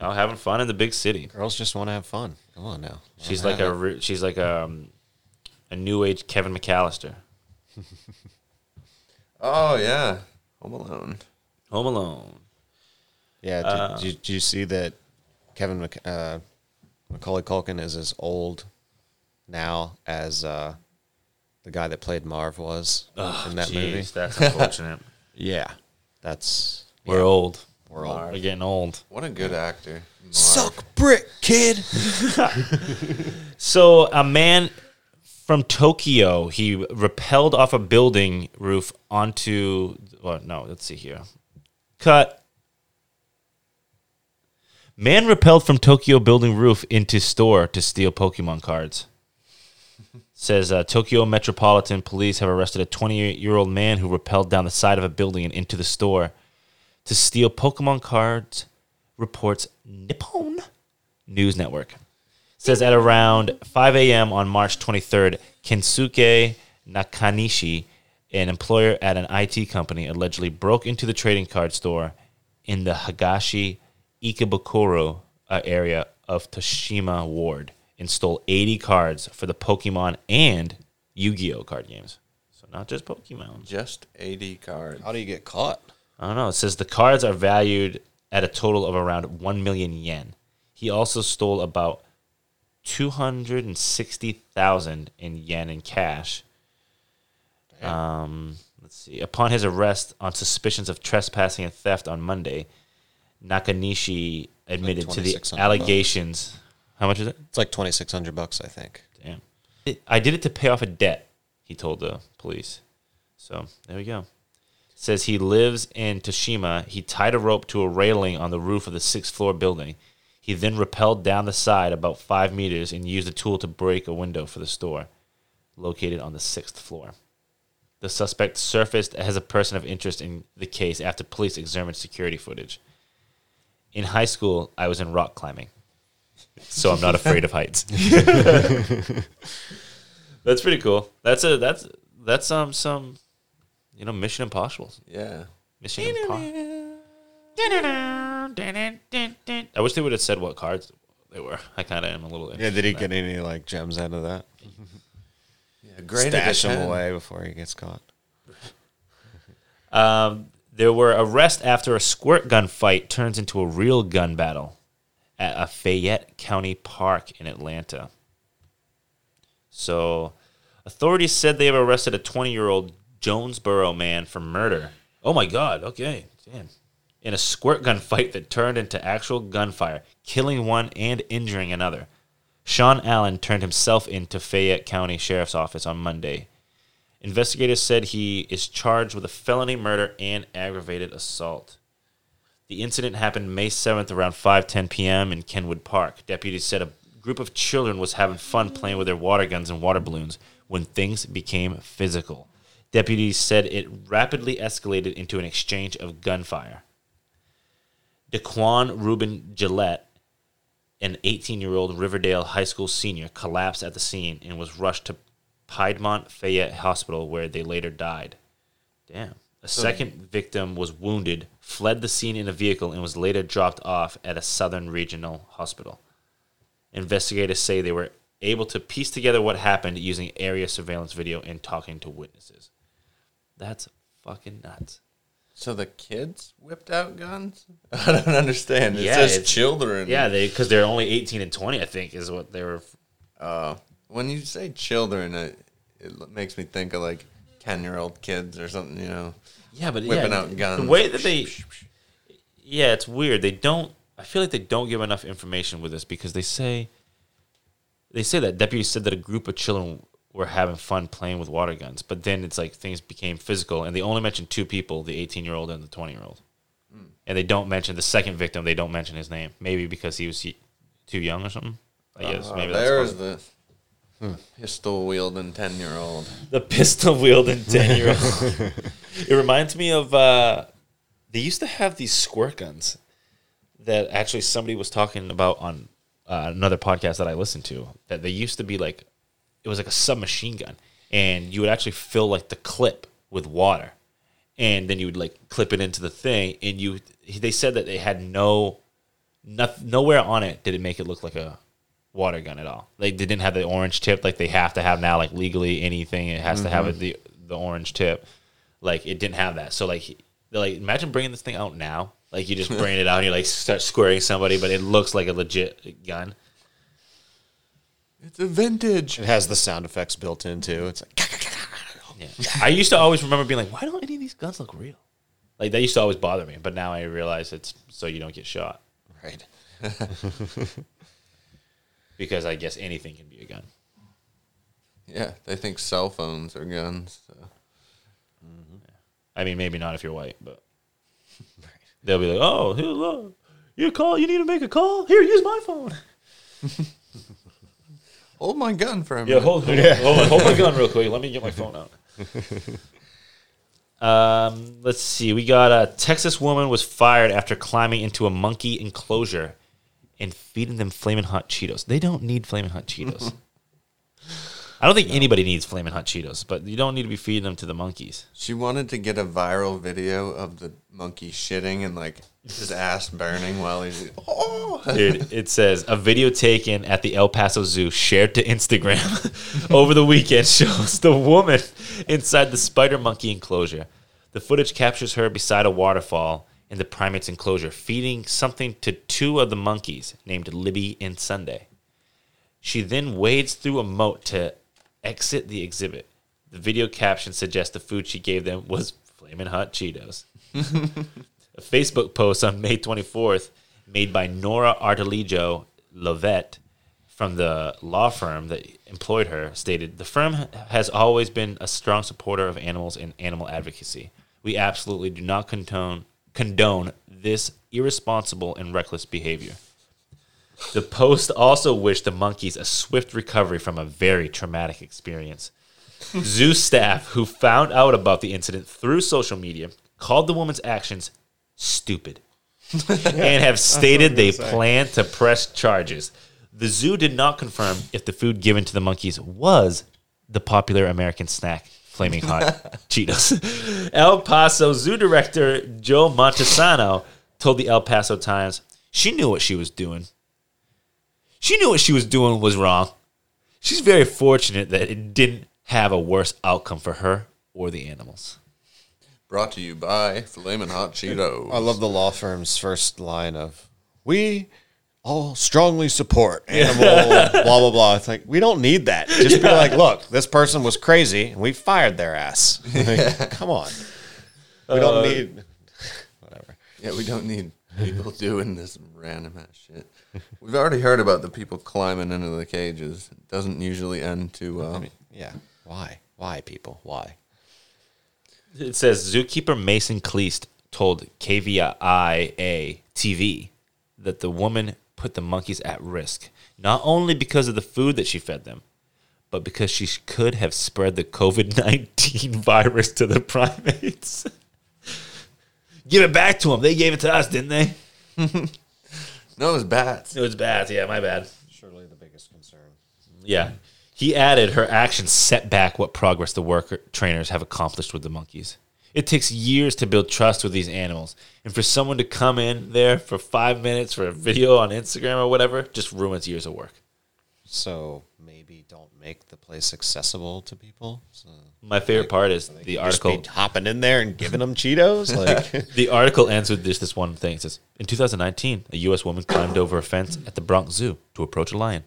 Out having fun in the big city. Girls just want to have fun. Come on now. She's like a she's like a um, a new age Kevin McAllister. Oh yeah, Home Alone. Home Alone. Yeah. Did, Uh, did, you- did you see that Kevin Mc, uh, Macaulay Culkin is as old now as uh, the guy that played Marv was in that movie? That's unfortunate. Yeah. That's We're old. We're old. We're getting old. What a good actor. Marv. suck brick, kid. So a man from Tokyo, he rappelled off a building roof onto. Well, no, let's see here. Cut. Man repelled from Tokyo building roof into store to steal Pokemon cards. Says uh, Tokyo Metropolitan Police have arrested a 28 year old man who rappelled down the side of a building and into the store to steal Pokemon cards. Reports Nippon News Network says at around 5 a.m. on March 23rd, Kensuke Nakanishi, an employer at an IT company, allegedly broke into the trading card store in the Higashi Ikebukuro uh, area of Toshima Ward and stole 80 cards for the Pokemon and Yu-Gi-Oh card games. So not just Pokemon. Just 80 cards. How do you get caught? I don't know. It says the cards are valued at a total of around 1 million yen. He also stole about 260,000 in yen in cash. Um, let's see. Upon his arrest on suspicions of trespassing and theft on Monday, Nakanishi admitted to the 2,600 allegations. How much is it? It's like twenty six hundred bucks, I think. Damn. I did it to pay off a debt, he told the police. So there we go. Says he lives in Toshima. He tied a rope to a railing on the roof of the sixth floor building. He then rappelled down the side about five meters and used a tool to break a window for the store, located on the sixth floor. The suspect surfaced as a person of interest in the case after police examined security footage. In high school, I was in rock climbing, so I'm not afraid of heights. That's pretty cool. That's a that's that's um some you know, Mission Impossible. Yeah. Mission Impossible. I wish they would have said what cards they were. I kind of am a little. Yeah, did he in that. get any like gems out of that? Yeah, great. Stash them away before he gets caught. Um, there were arrests after a squirt gun fight turns into a real gun battle at a Fayette County park in Atlanta. So, authorities said they have arrested a 20 year old Jonesboro man for murder. Oh my God, okay, damn. In a squirt gun fight that turned into actual gunfire, killing one and injuring another. Sean Allen turned himself into Fayette County Sheriff's Office on Monday. Investigators said he is charged with a felony murder and aggravated assault. The incident happened May 7th around 5:10 p.m. in Kenwood Park. Deputies said a group of children was having fun playing with their water guns and water balloons when things became physical. Deputies said it rapidly escalated into an exchange of gunfire. Daquan Ruben Gillette, an 18 year old Riverdale High School senior, collapsed at the scene and was rushed to Piedmont Fayette Hospital, where they later died. Damn. A second victim was wounded, fled the scene in a vehicle, and was later dropped off at a Southern Regional Hospital. Investigators say they were able to piece together what happened using area surveillance video and talking to witnesses. That's fucking nuts. So the kids whipped out guns? I don't understand. It Yeah, says it's- children. Yeah, they because they're only 18 and 20, I think, is what they were. Uh, when you say children, it, it makes me think of like 10 year old kids or something, you know. Yeah, but Whipping yeah, out guns. The way that they, yeah, it's weird. They don't. I feel like they don't give enough information with this because they say, they say that deputies said that a group of children were having fun playing with water guns, but then it's like things became physical, and they only mentioned two people: the 18 year old and the 20 year old. And they don't mention the second victim. They don't mention his name, maybe because he was too young or something. I guess Uh, maybe that's there's part- the pistol wielding 10 year old. the pistol wielding 10 year old. it reminds me of uh, they used to have these squirt guns that actually somebody was talking about on uh, another podcast that I listened to. That they used to be like, it was like a submachine gun, and you would actually fill like the clip with water, and then you would like clip it into the thing, and you. They said that they had no, not, nowhere on it did it make it look like a water gun at all. Like they didn't have the orange tip like they have to have now. Like legally, anything it has to have it, the the orange tip. Like it didn't have that. So like they're like imagine bringing this thing out now. Like you just bring it out and you like start squaring somebody, but it looks like a legit gun. It's a vintage. It has the sound effects built in too. It's like Yeah. I used to always remember being like, why don't any of these guns look real? Like that used to always bother me, but now I realize it's so you don't get shot right. because I guess anything can be a gun. Yeah, they think cell phones are guns. So. I mean, maybe not if you're white, but they'll be like, "Oh, here, look, you call. You need to make a call. Here, use my phone. Hold my gun for a Yeah, minute. hold, hold, hold, on, hold my gun real quick. Let me get my phone out. um, let's see. We got a Texas woman was fired after climbing into a monkey enclosure and feeding them flaming hot Cheetos. They don't need flaming hot Cheetos. I don't think anybody needs flaming hot Cheetos, but you don't need to be feeding them to the monkeys. She wanted to get a viral video of the monkey shitting and like his ass burning while he's. Oh! Dude, it says a video taken at the El Paso Zoo shared to Instagram over the weekend shows the woman inside the spider monkey enclosure. The footage captures her beside a waterfall in the primate's enclosure, feeding something to two of the monkeys named Libby and Sunday. She then wades through a moat to exit the exhibit. The video caption suggests the food she gave them was flaming hot Cheetos. A Facebook post on May 24th made by Nora Artelijo Lovette from the law firm that employed her stated the firm has always been a strong supporter of animals and animal advocacy. We absolutely do not condone condone this irresponsible and reckless behavior. The post also wished the monkeys a swift recovery from a very traumatic experience. Zoo staff who found out about the incident through social media called the woman's actions stupid and have stated they plan to press charges. The zoo did not confirm if the food given to the monkeys was the popular American snack flaming hot Cheetos. El Paso Zoo director Joe Montisano told the El Paso Times she knew what she was doing. She knew what she was doing was wrong. She's very fortunate that it didn't have a worse outcome for her or the animals. Brought to you by Flamin' Hot Cheetos. I love the law firm's first line of "We all strongly support animal blah blah blah." It's like we don't need that. Just be like, look, this person was crazy, and we fired their ass. Like, come on, we don't uh, need. Whatever. Yeah, we don't need people doing this random ass shit. We've already heard about the people climbing into the cages. It doesn't usually end too well. I mean, yeah. Why? Why people? Why? It says zookeeper Mason Cleast told KVIA TV that the woman put the monkeys at risk, not only because of the food that she fed them, but because she could have spread the COVID 19 virus to the primates. Give it back to them. They gave it to us, didn't they? no, it was bats. It was bats. Yeah, my bad. Surely the biggest concern. Yeah. He added her actions set back what progress the worker trainers have accomplished with the monkeys. It takes years to build trust with these animals. And for someone to come in there for five minutes for a video on Instagram or whatever just ruins years of work. So maybe don't make the place accessible to people. So My favorite part is the just article. hopping in there and giving them Cheetos. Like The article ends with this this one thing. It says, In 2019, a U.S. woman climbed over a fence at the Bronx Zoo to approach a lion.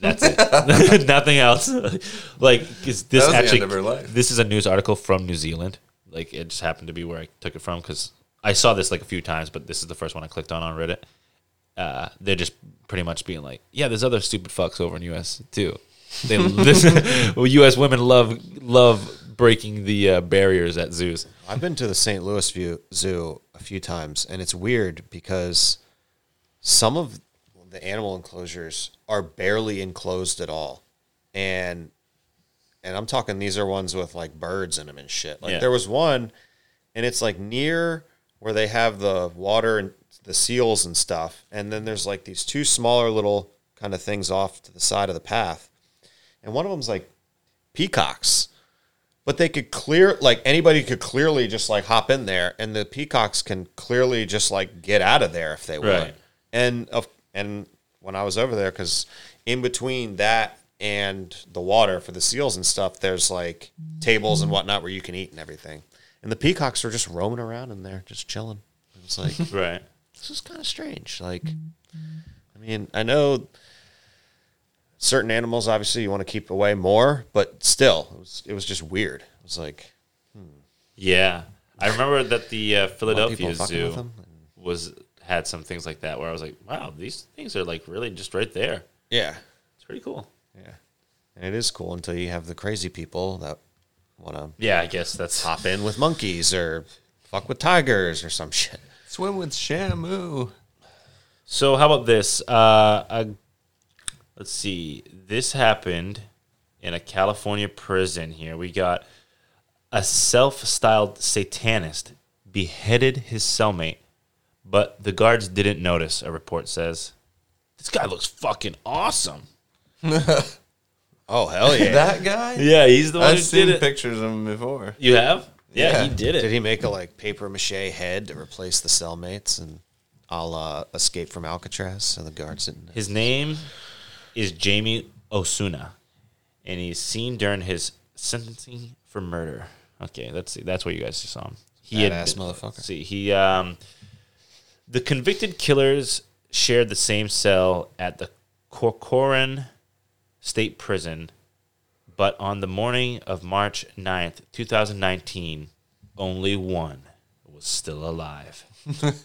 That's it. Nothing else. like, is this That was the actually? end of her life. This is a news article from New Zealand. Like, it just happened to be where I took it from because I saw this like a few times, but this is the first one I clicked on on Reddit. Uh, they're just pretty much being like, yeah, there's other stupid fucks over in U.S. too. They this, well, U.S. women love love breaking the uh, barriers at zoos. I've been to the St. Louis View Zoo a few times, and it's weird because some of the animal enclosures are barely enclosed at all, and and I'm talking these are ones with like birds in them and shit. Like Yeah. there was one, and it's like near where they have the water and the seals and stuff, and then there's like these two smaller little kind of things off to the side of the path, and one of them's like peacocks but they could clear like anybody could clearly just like hop in there and the peacocks can clearly just like get out of there if they want Right. and of and when i was over there because in between that and the water for the seals and stuff there's like tables and whatnot where you can eat and everything and the peacocks are just roaming around in there just chilling it was like Right. this is kind of strange. Like, I mean, I know certain animals obviously you want to keep away more, but still, it was it was just weird. It was like Yeah, I remember that the uh, Philadelphia people fucking with Zoo was had some things like that where I was like, wow, these things are like really just right there. yeah, It's pretty cool. yeah, and it is cool until you have the crazy people that want to Yeah, I guess that's hop in with monkeys or fuck with tigers or some shit. Swim with Shamu. So how about this? Uh, a, let's see. This happened in a California prison. Here we got a self-styled satanist beheaded his cellmate, but the guards didn't notice. A report says, "This guy looks fucking awesome." Oh hell yeah! That guy? Yeah, he's the one I've who seen did it. pictures of him before. You have? Yeah, Yeah. he did it. Did he make a like paper mache head to replace the cellmates and I'll uh, escape from Alcatraz and the guards didn't. His name is Jamie Osuna, and he's seen during his sentencing for murder. Okay, let's see. That's where you guys saw him. He Badass been- motherfucker. See, he um, the convicted killers shared the same cell at the Corcoran State Prison, but on the morning of March 9th, 2019, only one was still alive.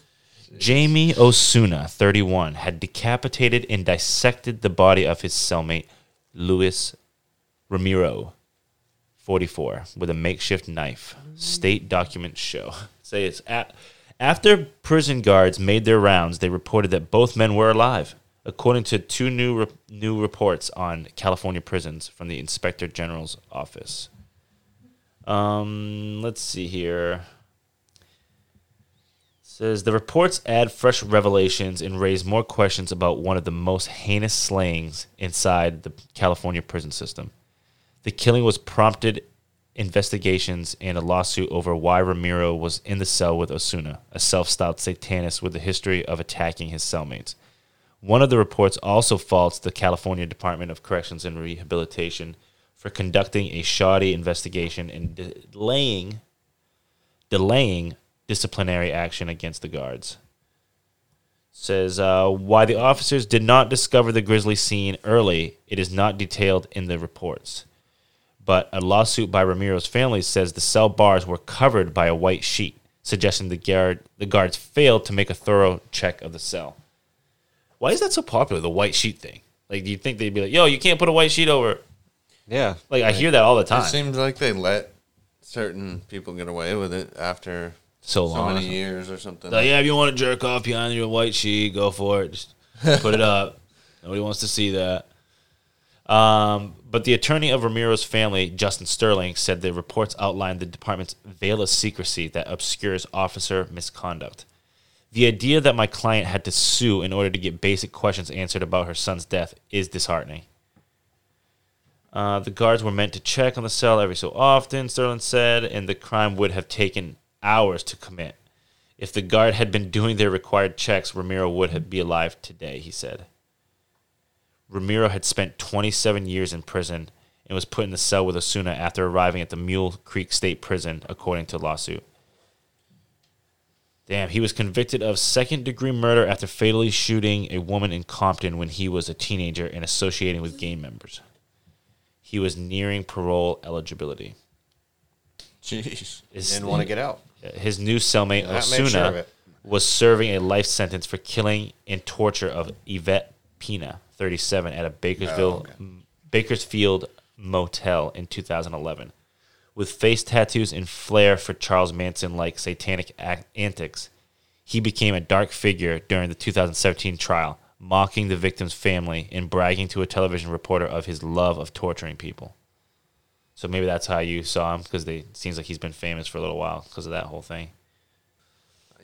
Jamie Osuna, 31, had decapitated and dissected the body of his cellmate, Luis Ramiro, 44, with a makeshift knife. State documents show. Say it's at, after prison guards made their rounds, they reported that both men were alive, according to two new re- new reports on California prisons from the Inspector General's office. Um, let's see here says the reports add fresh revelations and raise more questions about one of the most heinous slayings inside the California prison system. The killing was prompted investigations and a lawsuit over why Ramiro was in the cell with Osuna, a self-styled satanist with a history of attacking his cellmates. One of the reports also faults the California Department of Corrections and Rehabilitation for conducting a shoddy investigation and delaying delaying disciplinary action against the guards. Says uh, why the officers did not discover the grisly scene early. It is not detailed in the reports, but a lawsuit by Ramiro's family says the cell bars were covered by a white sheet, suggesting the guard the guards failed to make a thorough check of the cell. Why is that so popular? The white sheet thing. Like, do you think they'd be like, "Yo, you can't put a white sheet over"? Yeah. Like, I hear that all the time. It seems like they let certain people get away with it after So so long. many years or something. Like, yeah, if you want to jerk off behind your white sheet, go for it. Just put it up. Nobody wants to see that. Um, but the attorney of Ramiro's family, Justin Sterling, said the reports outlined the department's veil of secrecy that obscures officer misconduct. The idea that my client had to sue in order to get basic questions answered about her son's death is disheartening. Uh, the guards were meant to check on the cell every so often, Sterling said, and the crime would have taken hours to commit. If the guard had been doing their required checks, Ramiro would have be alive today, he said. Ramiro had spent 27 years in prison and was put in the cell with Osuna after arriving at the Mule Creek State Prison, according to lawsuit. Damn, he was convicted of second degree murder after fatally shooting a woman in Compton when he was a teenager and associating with gang members. He was nearing parole eligibility. Jeez. His, Didn't want to get out. his new cellmate That made sure Osuna was serving a life sentence for killing and torture of Yvette Pina, 37, at a Bakersville, oh, Bakersfield motel in 2011. With face tattoos and flair for Charles Manson like satanic ac- antics, he became a dark figure during the 2017 trial, mocking the victim's family and bragging to a television reporter of his love of torturing people. So maybe that's how you saw him because it seems like he's been famous for a little while because of that whole thing.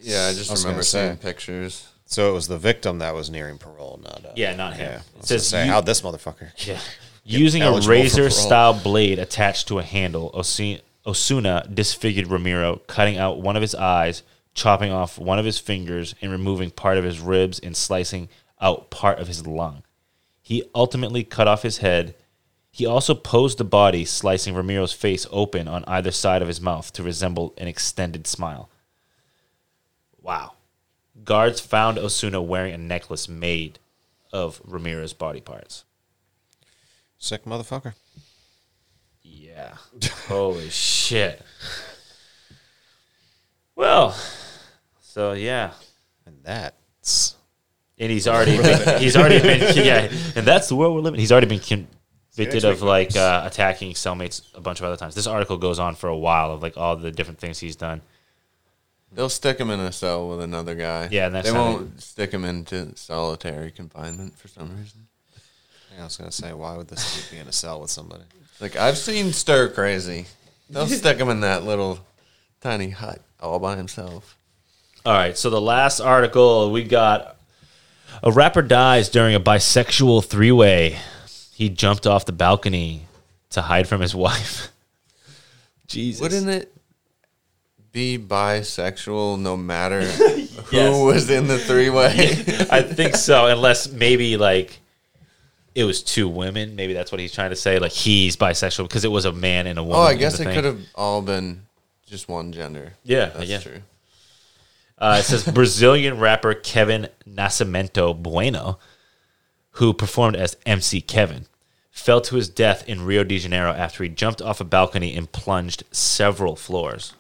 Yeah, I just I remember gonna say. seeing pictures. So it was the victim that was nearing parole, not uh, Yeah, not him. Yeah. It says says say, you- how'd this motherfucker? Yeah. Using a razor style blade attached to a handle, Osi- Osuna disfigured Ramiro, cutting out one of his eyes, chopping off one of his fingers, and removing part of his ribs and slicing out part of his lung. He ultimately cut off his head. He also posed the body, slicing Ramiro's face open on either side of his mouth to resemble an extended smile. Wow. Guards found Osuna wearing a necklace made of Ramiro's body parts. Sick motherfucker. Yeah. Holy shit. Well, so yeah, And that's and he's already been, he's already been yeah, and that's the world we're living. He's already been convicted of like uh, attacking cellmates a bunch of other times. This article goes on for a while of like all the different things he's done. They'll stick him in a cell with another guy. Yeah, that's they how won't stick him into solitary confinement for some reason. I was gonna say, why would this dude be in a cell with somebody? Like I've seen stir crazy. They'll stick him in that little tiny hut all by himself. All right, so the last article we got a rapper dies during a bisexual three way. He jumped off the balcony to hide from his wife. Jesus. Wouldn't it be bisexual no matter Yes. who was in the three way? I think so, unless maybe like it was two women. Maybe that's what he's trying to say. Like he's bisexual because it was a man and a woman. oh, I guess it thing. could have all been just one gender. Yeah, That's yeah. true. Uh, it says Brazilian rapper Kevin Nascimento Bueno, who performed as MC Kevin, fell to his death in Rio de Janeiro after he jumped off a balcony and plunged several floors.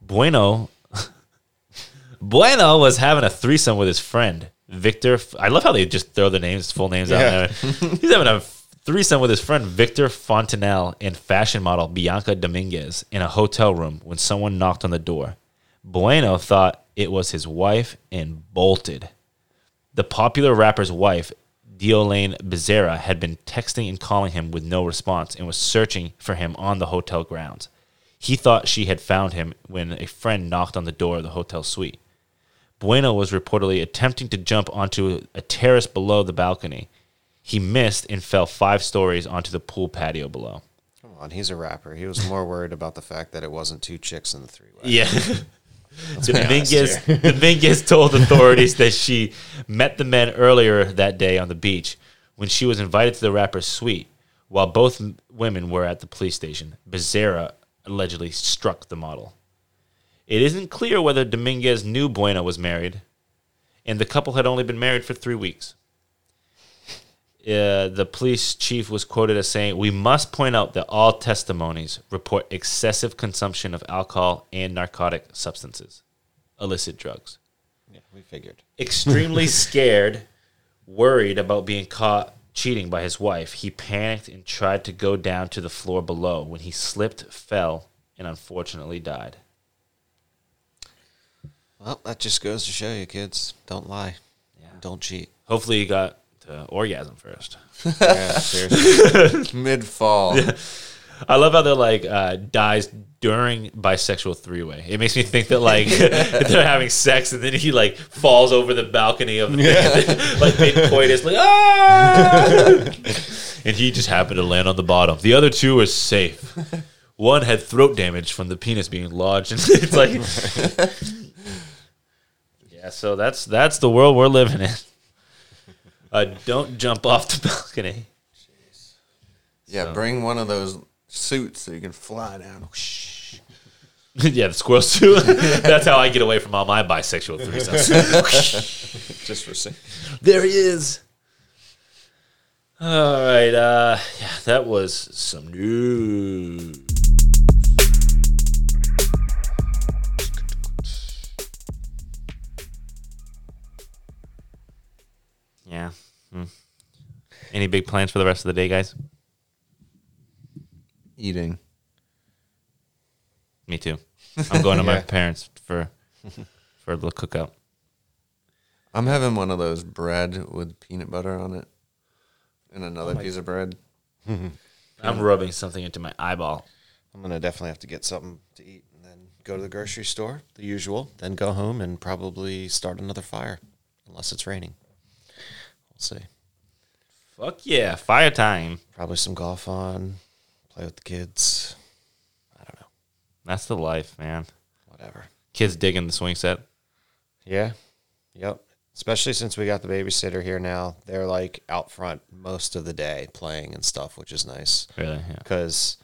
Bueno Bueno was having a threesome with his friend Victor. I love how they just throw the names, full names out there. He's having a threesome with his friend Victor Fontenelle and fashion model Bianca Dominguez in a hotel room when someone knocked on the door. Bueno thought it was his wife and bolted. The popular rapper's wife, Deolane Bezerra, had been texting and calling him with no response and was searching for him on the hotel grounds. He thought she had found him when a friend knocked on the door of the hotel suite. Bueno was reportedly attempting to jump onto a terrace below the balcony. He missed and fell five stories onto the pool patio below. Come on, he's a rapper. He was more worried about the fact that it wasn't two chicks in the three way. Yeah. Dominguez, Dominguez told authorities that she met the men earlier that day on the beach when she was invited to the rapper's suite. While both women were at the police station, Bezerra allegedly struck the model. It isn't clear whether Dominguez knew Bueno was married, and the couple had only been married for three weeks. Uh, the police chief was quoted as saying, We must point out that all testimonies report excessive consumption of alcohol and narcotic substances, illicit drugs. Yeah, we figured. Extremely scared, worried about being caught cheating by his wife, he panicked and tried to go down to the floor below when he slipped, fell, and unfortunately died. Well, that just goes to show you, kids, don't lie. Yeah. Don't cheat. Hopefully, he got to orgasm first. Yeah, seriously. Mid fall. I love how they're like uh, dies during bisexual three way. It makes me think that like they're having sex and then he like falls over the balcony of the thing, like mid coitus, like ah, and he just happened to land on the bottom. The other two are safe. One had throat damage from the penis being lodged, and it's like, yeah. So that's that's the world we're living in. Uh, don't jump off the balcony. Yeah, bring one of those suits so you can fly down. yeah, the squirrel suit. That's how I get away from all my bisexual threesomes. just for saying. there he is. All right, uh, yeah, that was some news. Yeah. Hmm. Any big plans for the rest of the day, guys? Eating. Me too. I'm going to my Yeah. parents for for a little cookout. I'm having one of those bread with peanut butter on it and another oh piece of bread. I'm rubbing something into my eyeball. I'm gonna definitely have to get something to eat and then go to the grocery store, the usual. Then go home and probably start another fire, unless it's raining. We'll see. Fuck yeah, fire time. Probably some golf on, play with the kids. I don't know, That's the life, man. whatever. Kids digging the swing set. Yeah, yep. Especially since we got the babysitter here now, they're like out front most of the day playing and stuff, which is nice. Really? Yeah. because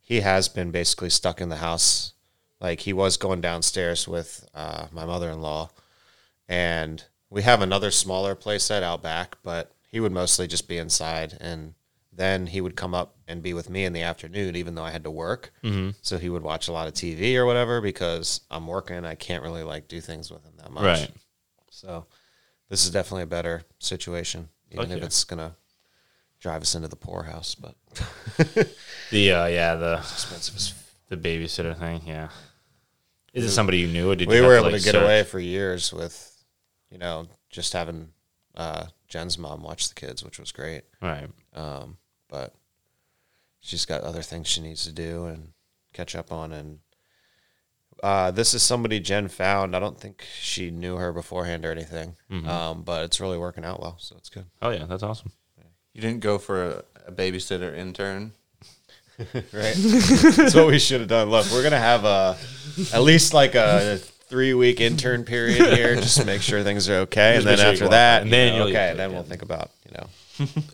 he has been basically stuck in the house. Like he was going downstairs with uh, my mother in law, and we have another smaller place set out back, but he would mostly just be inside. And then he would come up and be with me in the afternoon, even though I had to work. Mm-hmm. So he would watch a lot of TV or whatever because I'm working. I can't really like do things with him that much. Right. So this is definitely a better situation, even Fuck if it's gonna drive us into the poorhouse. But The uh, yeah the expensive the babysitter thing. Yeah. Is it somebody you knew, or did we were have able to, like, get search? away for years with, you know, just having uh, Jen's mom watch the kids, which was great. Right. Um, but she's got other things she needs to do and catch up on. And uh, this is somebody Jen found. I don't think she knew her beforehand or anything, Mm-hmm. um, but it's really working out well, so it's good. Oh yeah, that's awesome. You didn't go for a, a babysitter intern? Right, that's what we should have done. Look, we're gonna have a at least like a three week intern period here, just to make sure things are okay, and then after that, and then know, you'll- okay, then we'll think about you know.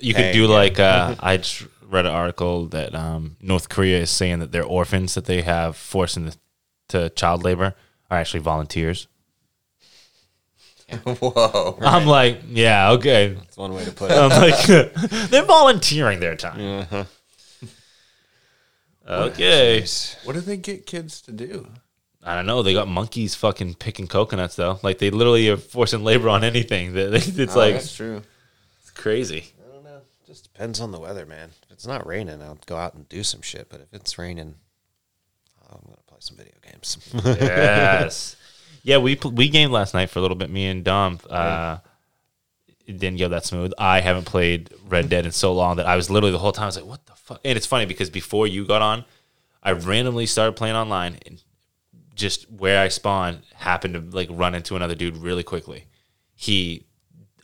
You could do like uh, I just read an article that um, North Korea is saying that their orphans that they have forced into to child labor are actually volunteers. Whoa. I'm like, yeah, okay. That's one way to put it. I'm like, they're volunteering their time. Uh-huh. Okay. What do they get kids to do? I don't know. They got monkeys fucking picking coconuts though. Like they literally are forcing labor on anything. They- It's Oh, like that's true. Crazy. I don't know. Just depends on the weather, man. If it's not raining, I'll go out and do some shit. But if it's raining, I'm gonna play some video games. yes. Yeah, we we gamed last night for a little bit. Me and Dom. Uh, it didn't go that smooth. I haven't played Red Dead in so long that I was literally the whole time I was like, "What the fuck?" And it's funny because before you got on, I randomly started playing online, and just where I spawned happened to like run into another dude really quickly. He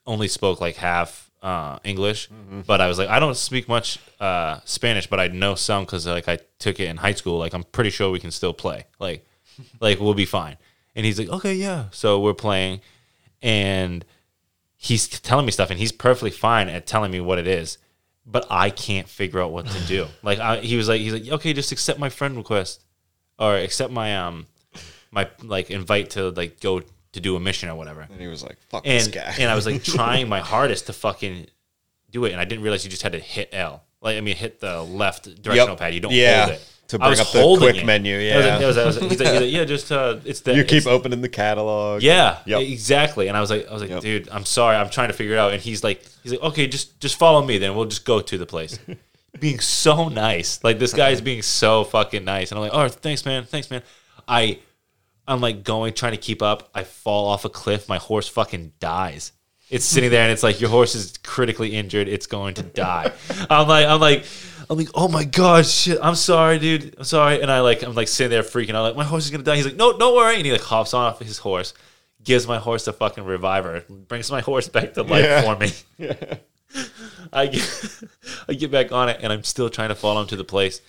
only spoke like half uh, English, but I was like, I don't speak much uh, Spanish, but I know some because like I took it in high school. Like I'm pretty sure we can still play. Like, like we'll be fine. And he's like, okay, yeah. So we're playing, and he's telling me stuff, and he's perfectly fine at telling me what it is, but I can't figure out what to do. like I, he was like, he's like, okay, just accept my friend request, or accept my um, my like invite to like go to do a mission or whatever And he was like, "Fuck this and guy." and I was like trying my hardest to fucking do it, and I didn't realize you just had to hit L. Like I mean, hit the left directional Yep. pad. You don't Yeah. hold it. To bring up the quick it. menu, was- yeah. was- was- he's like, he's like, yeah, just uh, it's the you keep it's- opening the catalog. yeah, Yep. exactly. And I was like, I was like, Yep. dude, I'm sorry, I'm trying to figure it out. And he's like, he's like, okay, just just follow me, then we'll just go to the place. being so nice, like this guy is being so fucking nice, and I'm like, oh, thanks, man, thanks, man. I, I'm like going, trying to keep up. I fall off a cliff. My horse fucking dies. It's sitting there, and it's like your horse is critically injured. It's going to die. I'm like, I'm like. I'm like, oh my god, shit! I'm sorry, dude. I'm sorry. And I like, I'm like sitting there freaking out, like my horse is gonna die. He's like, no, don't worry. And he like hops on off his horse, gives my horse a fucking reviver, brings my horse back to life Yeah. for me. I get, I get back on it, and I'm still trying to follow him to the place.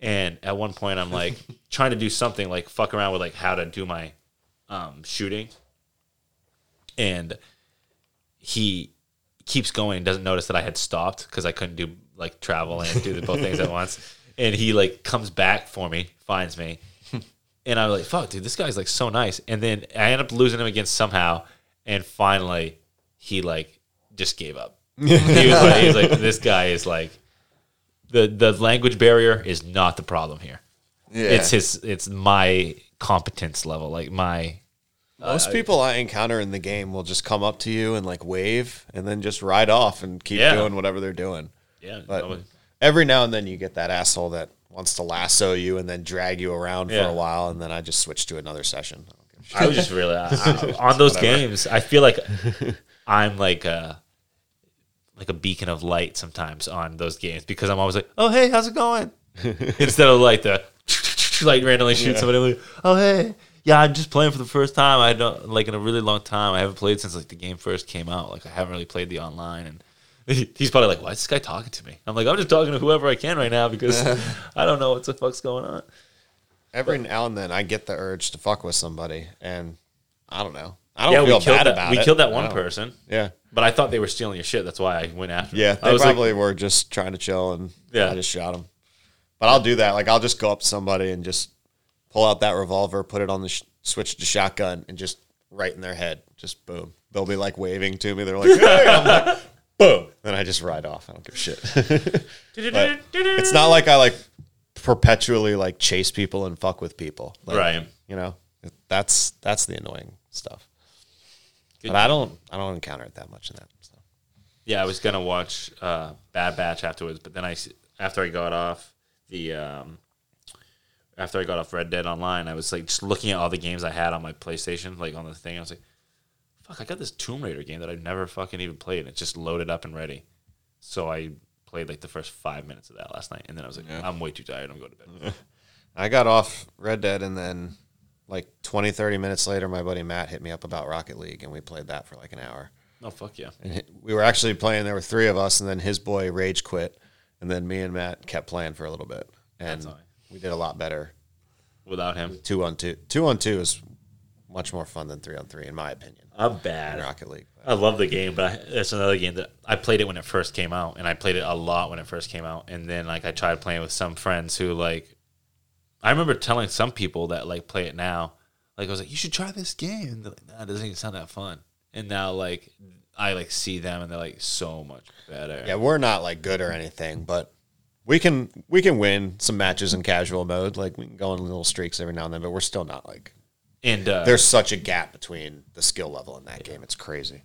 And at one point, I'm like trying to do something like fuck around with like how to do my um, shooting, and he keeps going and doesn't notice that I had stopped because I couldn't do like travel and do the both things at once. And he like comes back for me, finds me, and I'm like, "Fuck, dude, this guy's like so nice." And then I end up losing him again somehow, and finally, he like just gave up. he, was like, he was like, "This guy is like the the language barrier is not the problem here. Yeah. It's his, it's my competence level, like my Most uh, people I encounter in the game will just come up to you and like wave and then just ride off and keep Yeah. doing whatever they're doing. yeah." But every now and then you get that asshole that wants to lasso you and then drag you around Yeah. for a while, and then I just switch to another session. I don't give a shit. I was just really I, I- on those games. I feel like I'm like a like a beacon of light sometimes on those games because I'm always like, "Oh hey, how's it going?" Instead of like the like randomly shoot somebody. Like, oh hey, yeah, I'm just playing for the first time. I don't like in a really long time. I haven't played since like the game first came out. Like I haven't really played the online and. He's probably like, "Why is this guy talking to me?" I'm like, "I'm just talking to whoever I can right now because I don't know what the fuck's going on." Every now and then I get the urge to fuck with somebody, and I don't know. I don't yeah, feel we killed bad that. about we it. We killed that one don't- person. Yeah. But I thought they were stealing your shit. That's why I went after. Yeah, them. they I was like, probably were just trying to chill, and Yeah. I just shot them. But I'll do that. Like I'll just go up to somebody and just pull out that revolver, put it on the sh- switch to shotgun, and just right in their head, just boom. They'll be like waving to me. They're like, "Hey!" I'm like, boom. Then I just ride off. I don't give a shit. It's not like I like perpetually like chase people and fuck with people. Like, Right. You know, that's that's the annoying stuff. Good But I don't I don't encounter it that much in that stuff. Yeah, I was gonna watch uh, Bad Batch afterwards, but then I s- after I got off the um, after I got off Red Dead Online, I was like just looking at all the games I had on my PlayStation, like on the thing. I was like, "Fuck, I got this Tomb Raider game that I've never fucking even played. and It's just loaded up and ready." So I played like the first five minutes of that last night, and then I was like, "I'm way too tired. I'm going to bed." I got off Red Dead and then like 20, 30 minutes later, my buddy Matt hit me up about Rocket League and we played that for like an hour. oh fuck yeah! And we were actually playing, there were three of us, and then his boy Rage quit. And then me and Matt kept playing for a little bit. And we did a lot better. Without him, Two on two. Two on two is much more fun than three on three, in my opinion, I'm bad. Rocket League. I love the game, but I, that's another game that I played it when it first came out, and I played it a lot when it first came out, and then like I tried playing with some friends who like, I remember telling some people that like play it now, like I was like, you should try this game, and they're like, nah, it doesn't even sound that fun, and now like I like see them and they're like so much better. Yeah, we're not like good or anything, but we can we can win some matches in casual mode. Like we can go on little streaks every now and then, but we're still not like and uh, there's such a gap between the skill level in that game. It's crazy.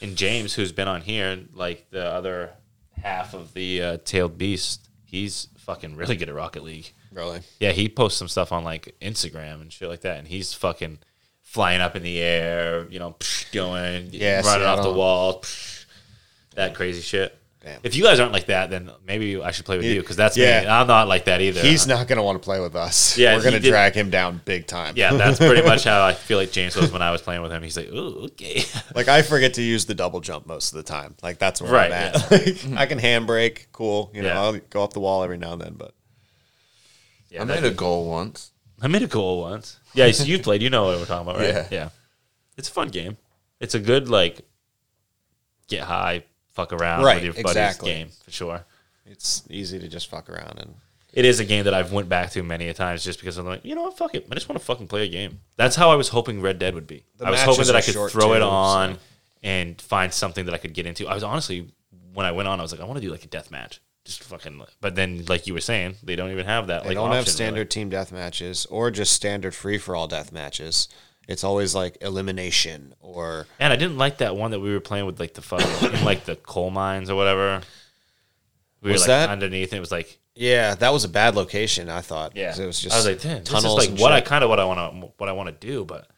and James, who's been on here, like the other half of the uh, Tailed Beast, he's fucking really good at Rocket League. Really? Yeah, he posts some stuff on like Instagram and shit like that, and he's fucking flying up in the air, you know, psh, going, Yeah, running off the wall, psh, that crazy shit. Damn. If you guys aren't like that, then maybe I should play with you because that's Yeah. me. I'm not like that either. He's not going to want to play with us. Yeah, we're going to drag him down big time. Yeah, that's pretty much how I feel like James was when I was playing with him. He's like, "Ooh, okay." Like I forget to use the double jump most of the time. Like that's where Right, I'm at. Like, I can handbrake, cool. You know, Yeah. I'll go off the wall every now and then, but Yeah, I made a goal once. I made a goal once. Yeah, so you played. You know what we're talking about, right? Yeah. Yeah. It's a fun game. It's a good like get high, fuck around Right, with your exactly. buddies game for sure. it's easy to just fuck around and It is a game that I've went back to many a times just because I'm like, you know what, fuck it. I just want to fucking play a game. That's how I was hoping Red Dead would be. The I was hoping that I could throw it on so- and find something that I could get into. I was honestly when I went on, I was like, I want to do like a death match. Just fucking but then like you were saying, they don't even have that they like don't have standard really. team death matches or just standard free for all death matches. It's always like elimination or And I didn't like that one that we were playing with like the fucking like the coal mines or whatever. We Was were like that- underneath. It was like yeah, that was a bad location. I thought. Yeah, it was just I was like, damn, this is tunnels like and what I kind of what I want to what I want to do, but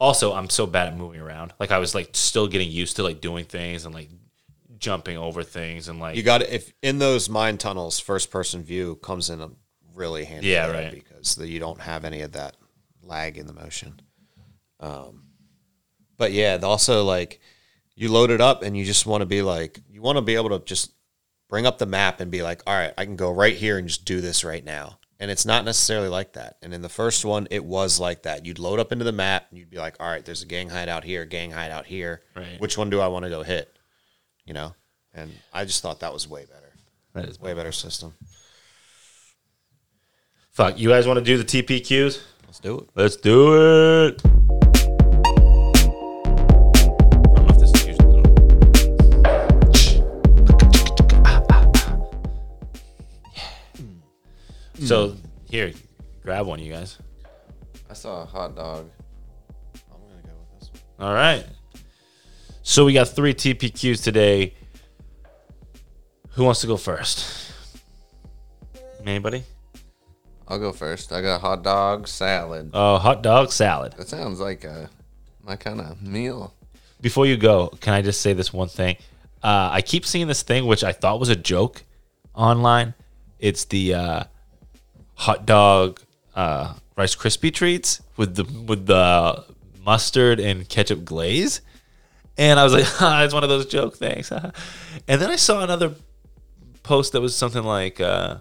also I'm so bad at moving around. Like I was like still getting used to like doing things and like jumping over things and like You got if in those mine tunnels, first person view comes in a really handy. Yeah, right. Because the, you don't have any of that lag in the motion. Um, but yeah, also like you load it up and you just want to be like you want to be able to just bring up the map and be like, all right, I can go right here and just do this right now. And it's not necessarily like that. And in the first one, it was like that. You'd load up into the map and you'd be like, all right, there's a gang hideout here, gang hideout here. Right. Which one do I want to go hit? You know? And I just thought that was way better. that is Way better system. fuck. You guys want to do the TPQs? Let's do it. Let's do it. I don't know if this is usually- So here, grab one, you guys. I saw a hot dog. I'm gonna go with this one. All right. So we got three TPQs today. Who wants to go first? Anybody? I'll go first. I got hot dog salad. Oh, hot dog salad. That sounds like a my kind of meal. Before you go, can I just say this one thing? Uh, I keep seeing this thing which I thought was a joke online. It's the uh, hot dog uh, Rice Krispie treats with the with the mustard and ketchup glaze, and I was like, ah, it's one of those joke things. and then I saw another post that was something like. Uh,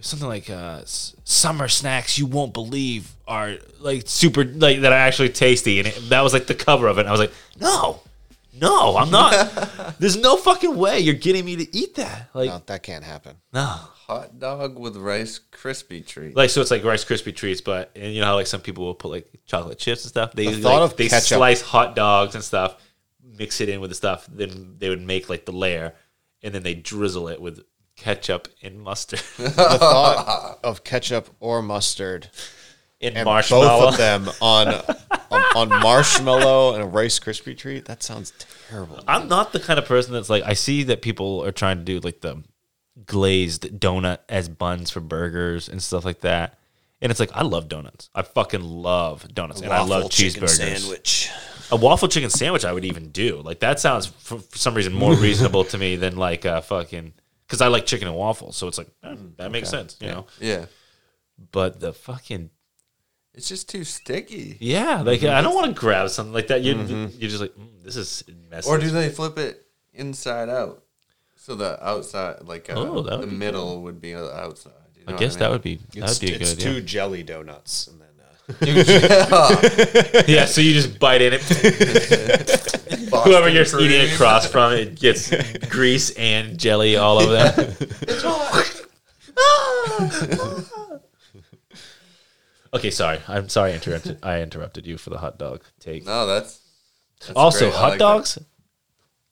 something like uh, summer snacks you won't believe are like super like that are actually tasty and it, that was like the cover of it and i was like no no i'm not there's no fucking way you're getting me to eat that like No, that can't happen. no Hot dog with rice krispie treat. like so it's like rice krispie treats but and you know how like some people will put like chocolate chips and stuff they The thought like, of they ketchup- slice hot dogs and stuff mix it in with the stuff then they would make like the layer and then they drizzle it with ketchup and mustard The thought of ketchup or mustard in and marshmallow both of them on, on on marshmallow and a Rice Krispie treat. That sounds terrible. I'm not the kind of person that's like I see that people are trying to do like the glazed donut as buns for burgers and stuff like that. And it's like I love donuts. I fucking love donuts and I love Waffle chicken cheeseburgers. sandwich. A waffle chicken sandwich I would even do. Like that sounds for, for some reason more reasonable to me than like a fucking cuz I like chicken and waffles. So it's like eh, that makes sense, you know. yeah, But the fucking it's just too sticky. yeah, like I don't want to grab something like that. You you're just like mm, this is messy. Or do they flip it inside out? So the outside, like uh, Oh, that would the be middle, would be uh, outside. You I know guess what that would be that It's, would be a it's good two idea. jelly donuts, and then uh, Yeah, so you just bite in it. Whoever you're eating across from, it gets grease and jelly all over them. okay, sorry. I'm sorry. I interrupted. I interrupted you for the hot dog take. No, that's, that's also, great. I hot like dogs.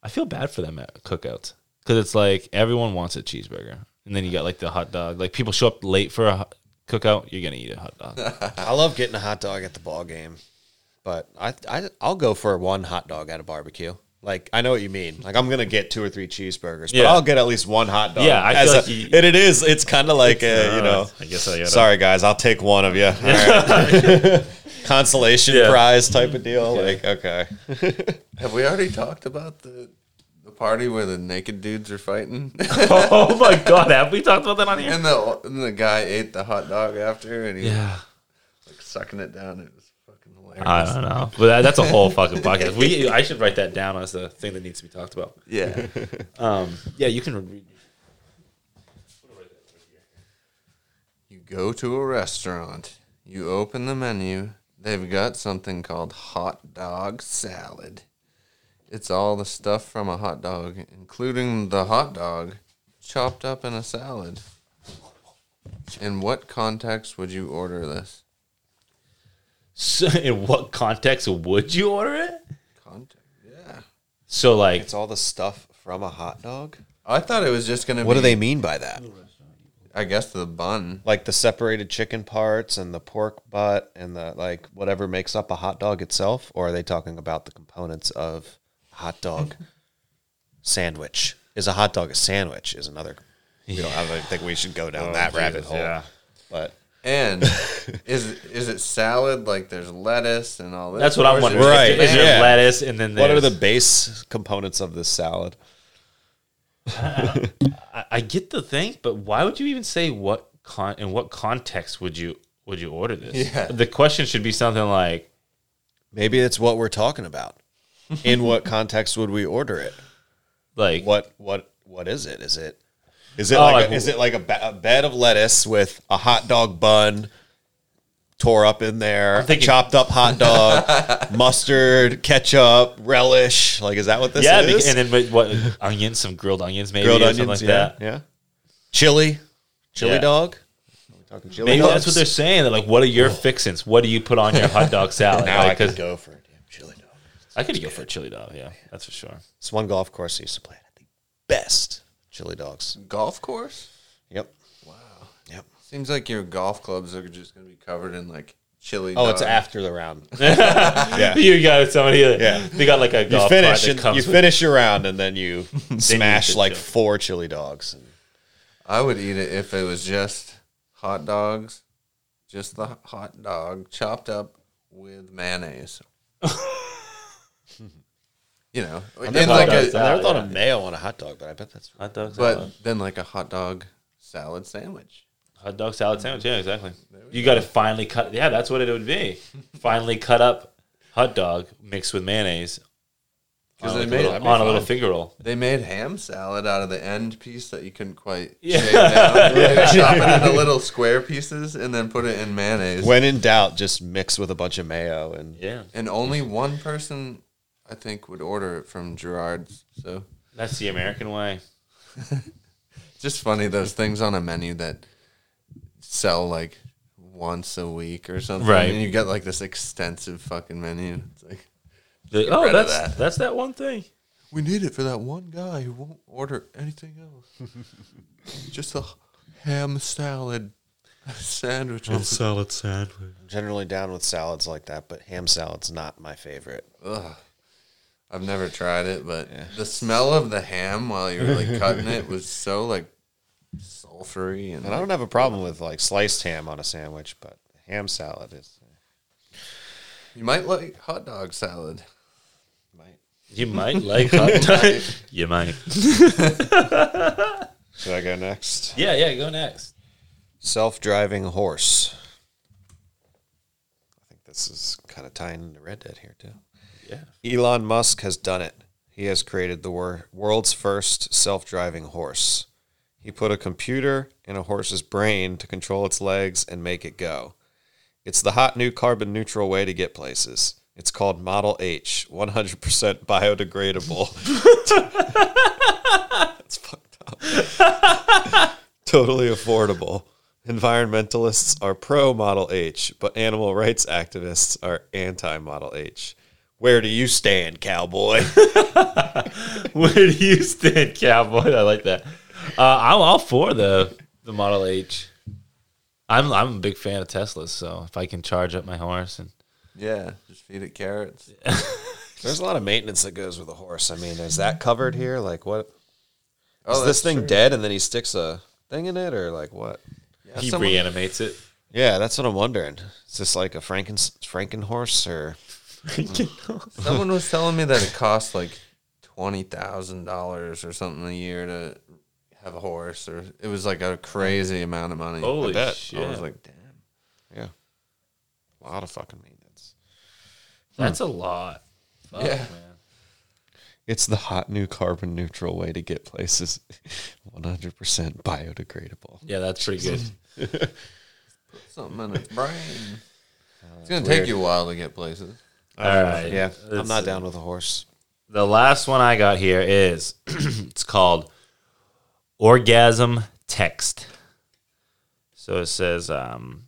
I feel bad for them at cookouts because it's like everyone wants a cheeseburger, and then you got like the hot dog. Like people show up late for a hot- cookout, you're gonna eat a hot dog. I love getting a hot dog at the ball game, but I, I I'll go for one hot dog at a barbecue. Like I know what you mean. Like I'm gonna get two or three cheeseburgers, but Yeah. I'll get at least one hot dog. Yeah, I as feel a- like you- and it is. It's kind of like a, you know. I guess I gotta. Sorry guys, I'll take one of you. All right. Consolation Yeah. prize type of deal. Like okay, Have we already talked about the the party where the naked dudes are fighting, oh my god, have we talked about that on here? and the and the guy ate the hot dog after, and he Yeah. was like sucking it down. It was fucking hilarious. I don't know, but that, that's a whole fucking podcast. We I should write that down as a thing that needs to be talked about. Yeah. Um, yeah, you can. Read. You go to a restaurant, you open the menu, they've got something called hot dog salad. It's all the stuff from a hot dog, including the hot dog, chopped up in a salad. In what context would you order this? So, in what context would you order it? Context, yeah. So, like, It's all the stuff from a hot dog. I thought it was just gonna What be. do they mean by that? I guess the bun. Like the separated chicken parts and the pork butt and the like whatever makes up a hot dog itself, or are they talking about the components of a hot dog sandwich? Is a hot dog a sandwich? Is another. You don't, I don't think we should go down oh, that rabbit hole. yeah. But And is is it salad? Like there's lettuce and all this. That's what I'm Or is it wondering. Right, Is there yeah. lettuce and then what are the there's- base components of this salad? I, I get the thing, but why would you even say what con in what context would you would you order this? Yeah. The question should be something like, Maybe it's what we're talking about. In what context would we order it? like What what what is it? Is it is it Oh, like, like- a, is it like a, ba- a bed of lettuce with a hot dog bun tore up in there, thinking- chopped up hot dog, mustard, ketchup, relish? Like is that what this yeah, is? be- and then with what onions, some grilled onions, maybe grilled or onions, something like yeah, that. yeah. Chili, chili Yeah. dog. Are talking chili Maybe dogs? that's what they're saying. They're like, what are your fixins? What do you put on your hot dog salad? Now I Like, could 'cause go for a chili dog. I could go for a chili dog. Yeah, that's for sure. It's one golf course I used to play at. The best chili dogs. golf course. Yep. Wow. Yep. Seems like your golf clubs are just gonna be covered in like chili. Oh, it's after the round. yeah. You got somebody. Yeah. they got like a golf You finish and comes you finish your round and then you smash the like chili. four chili dogs. And... I would eat it if it was just hot dogs, just the hot dog chopped up with mayonnaise. you know, in I've like never, a, I've never thought of mayo on a hot dog, but I bet that's hot dog but salad. then like a hot dog salad sandwich. Hot dog salad sandwich. Yeah, exactly. You got to finally cut. Yeah, that's what it would be. finally cut up hot dog mixed with mayonnaise Because they made that'd on a little finger roll. they made ham salad out of the end piece that you couldn't quite Yeah. shave down. They chop it into little square pieces and then put it in mayonnaise. when in doubt, just mix with a bunch of mayo and Yeah, and only one person, I think, would order it from Gerard's. So that's the American way. just funny those things on a menu that sell like once a week or something. Right. And you get like this extensive fucking menu. It's like The- oh, that's that. that's that one thing. we need it for that one guy who won't order anything else. just a ham salad sandwiches. salad sandwich. I'm generally down with salads like that, but ham salad's not my favorite. Ugh. I've never tried it, but the smell of the ham while you were like cutting it was so like sulfury and And I don't have a problem with like sliced ham on a sandwich, but ham salad is eh. you might like hot dog salad. might. You might like hot dog. you might. Should I go next? Yeah, yeah. Go next. Self-driving horse. I think this is kind of tying into Red Dead here too. Yeah. Elon Musk has done it. He has created the wor- world's first self-driving horse. He put a computer in a horse's brain to control its legs and make it go. It's the hot new carbon neutral way to get places. It's called Model H, 100% biodegradable. That's fucked up. totally affordable. Environmentalists are pro Model H, but animal rights activists are anti Model H. Where do you stand, cowboy? Where do you stand, cowboy? I like that. Uh, I'm all for the the Model H. I'm I'm a big fan of Teslas, so if I can charge up my horse and Yeah, just feed it carrots. There's a lot of maintenance that goes with a horse. I mean, is that covered here? Like, what? Is Oh, this thing true. dead and then he sticks a thing in it, or like what? Yeah, he someone, reanimates it. Yeah, that's what I'm wondering. Is this like a Franken Franken horse or? Someone was telling me that it costs like twenty thousand dollars or something a year to have a horse, or it was like a crazy amount of money. Holy bet. shit! I was like, damn. Yeah. A lot of fucking maintenance. That's a lot. Fuck, Yeah. man. It's the hot new carbon neutral way to get places 100% biodegradable. Yeah, that's pretty good. Something in its brain. Uh, it's gonna take you a while to get places. All right. Yeah, I'm not down with a horse. The last one I got here is it's called orgasm text. So it says, um,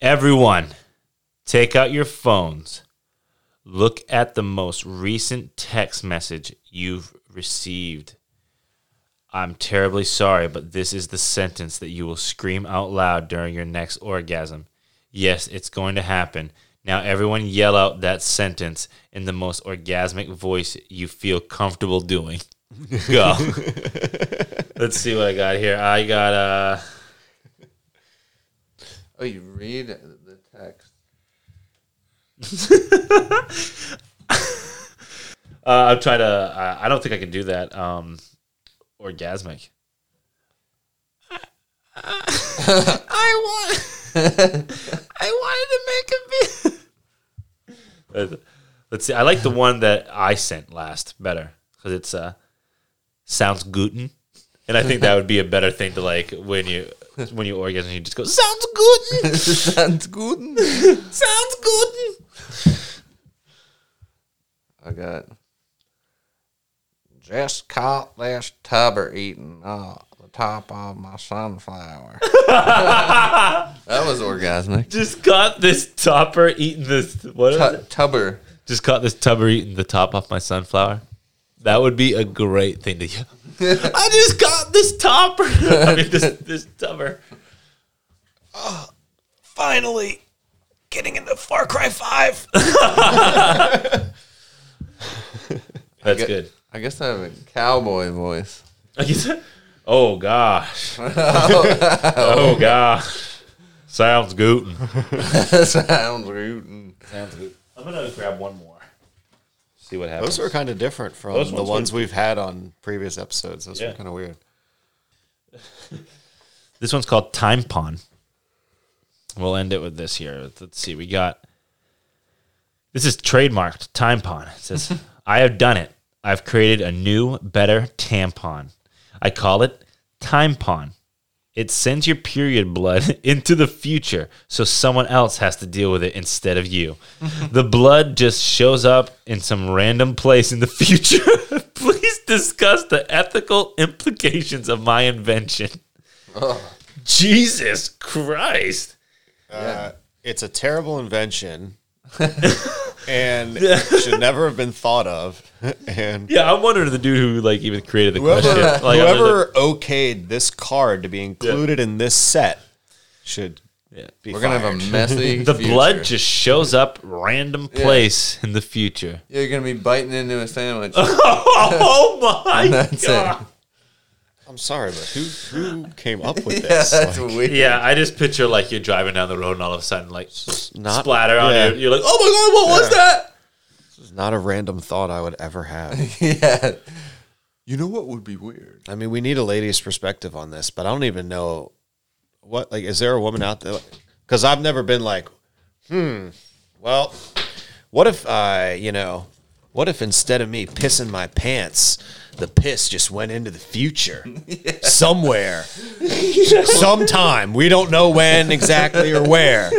everyone, take out your phones. Look at the most recent text message you've received. I'm terribly sorry, but this is the sentence that you will scream out loud during your next orgasm. Yes, it's going to happen. Now, everyone yell out that sentence in the most orgasmic voice you feel comfortable doing. Go. Let's see what I got here. I got, uh, Oh, you read the text. uh I'm trying to, uh, I don't think I can do that. Um, orgasmic. I want, I wanted to make a video. Let's see. I like the one that I sent last better because it's uh sounds guten, and I think that would be a better thing to like when you when you orgasm. You just go sounds guten, Sounds good. sounds guten. I got just caught this tubber eating uh, the top of my sunflower. that was orgasmic. Just caught this topper eating this. What is Tu- it? tubber. Just caught this tubber eating the top off my sunflower. That would be a great thing to yell. I just got this topper. I mean, this this tubber. Finally, getting into Far Cry 5. That's get- good. I guess I have a cowboy voice. Oh gosh. oh gosh. Sounds good. Sounds rootin'. Sounds good. I'm gonna grab one more. See what happens. Those are kind of different from Those the ones ones we've had on previous episodes. Those Yeah. were kind of weird. This one's called Timepon. We'll end it with this here. Let's see. We got this is trademarked Timepon. It says, I have done it. I've created a new, better tampon. I call it Timepon. It sends your period blood into the future so someone else has to deal with it instead of you. the blood just shows up in some random place in the future. Please discuss the ethical implications of my invention. Jesus Christ. Uh, it's a terrible invention and should never have been thought of. And Yeah, I'm wondering the dude who like even created the whoever, question. Like, whoever okayed this card to be included in this set should Yeah. be We're gonna have a messy. the future. blood just shows up random place in the future. Yeah, you're gonna be biting into a sandwich. oh my That's god. it. I'm sorry, but who who came up with Yeah, this? that's Like, weird. Yeah, I just picture like you're driving down the road and all of a sudden like not- splatter on yeah. you. You're like, oh my god, what was that? this is not a random thought I would ever have. yeah. You know what would be weird? I mean, we need a lady's perspective on this, but I don't even know what like is there a woman out there because I've never been like, hmm, well, what if I, you know, what if instead of me pissing my pants, the piss just went into the future somewhere, sometime. We don't know when exactly or where,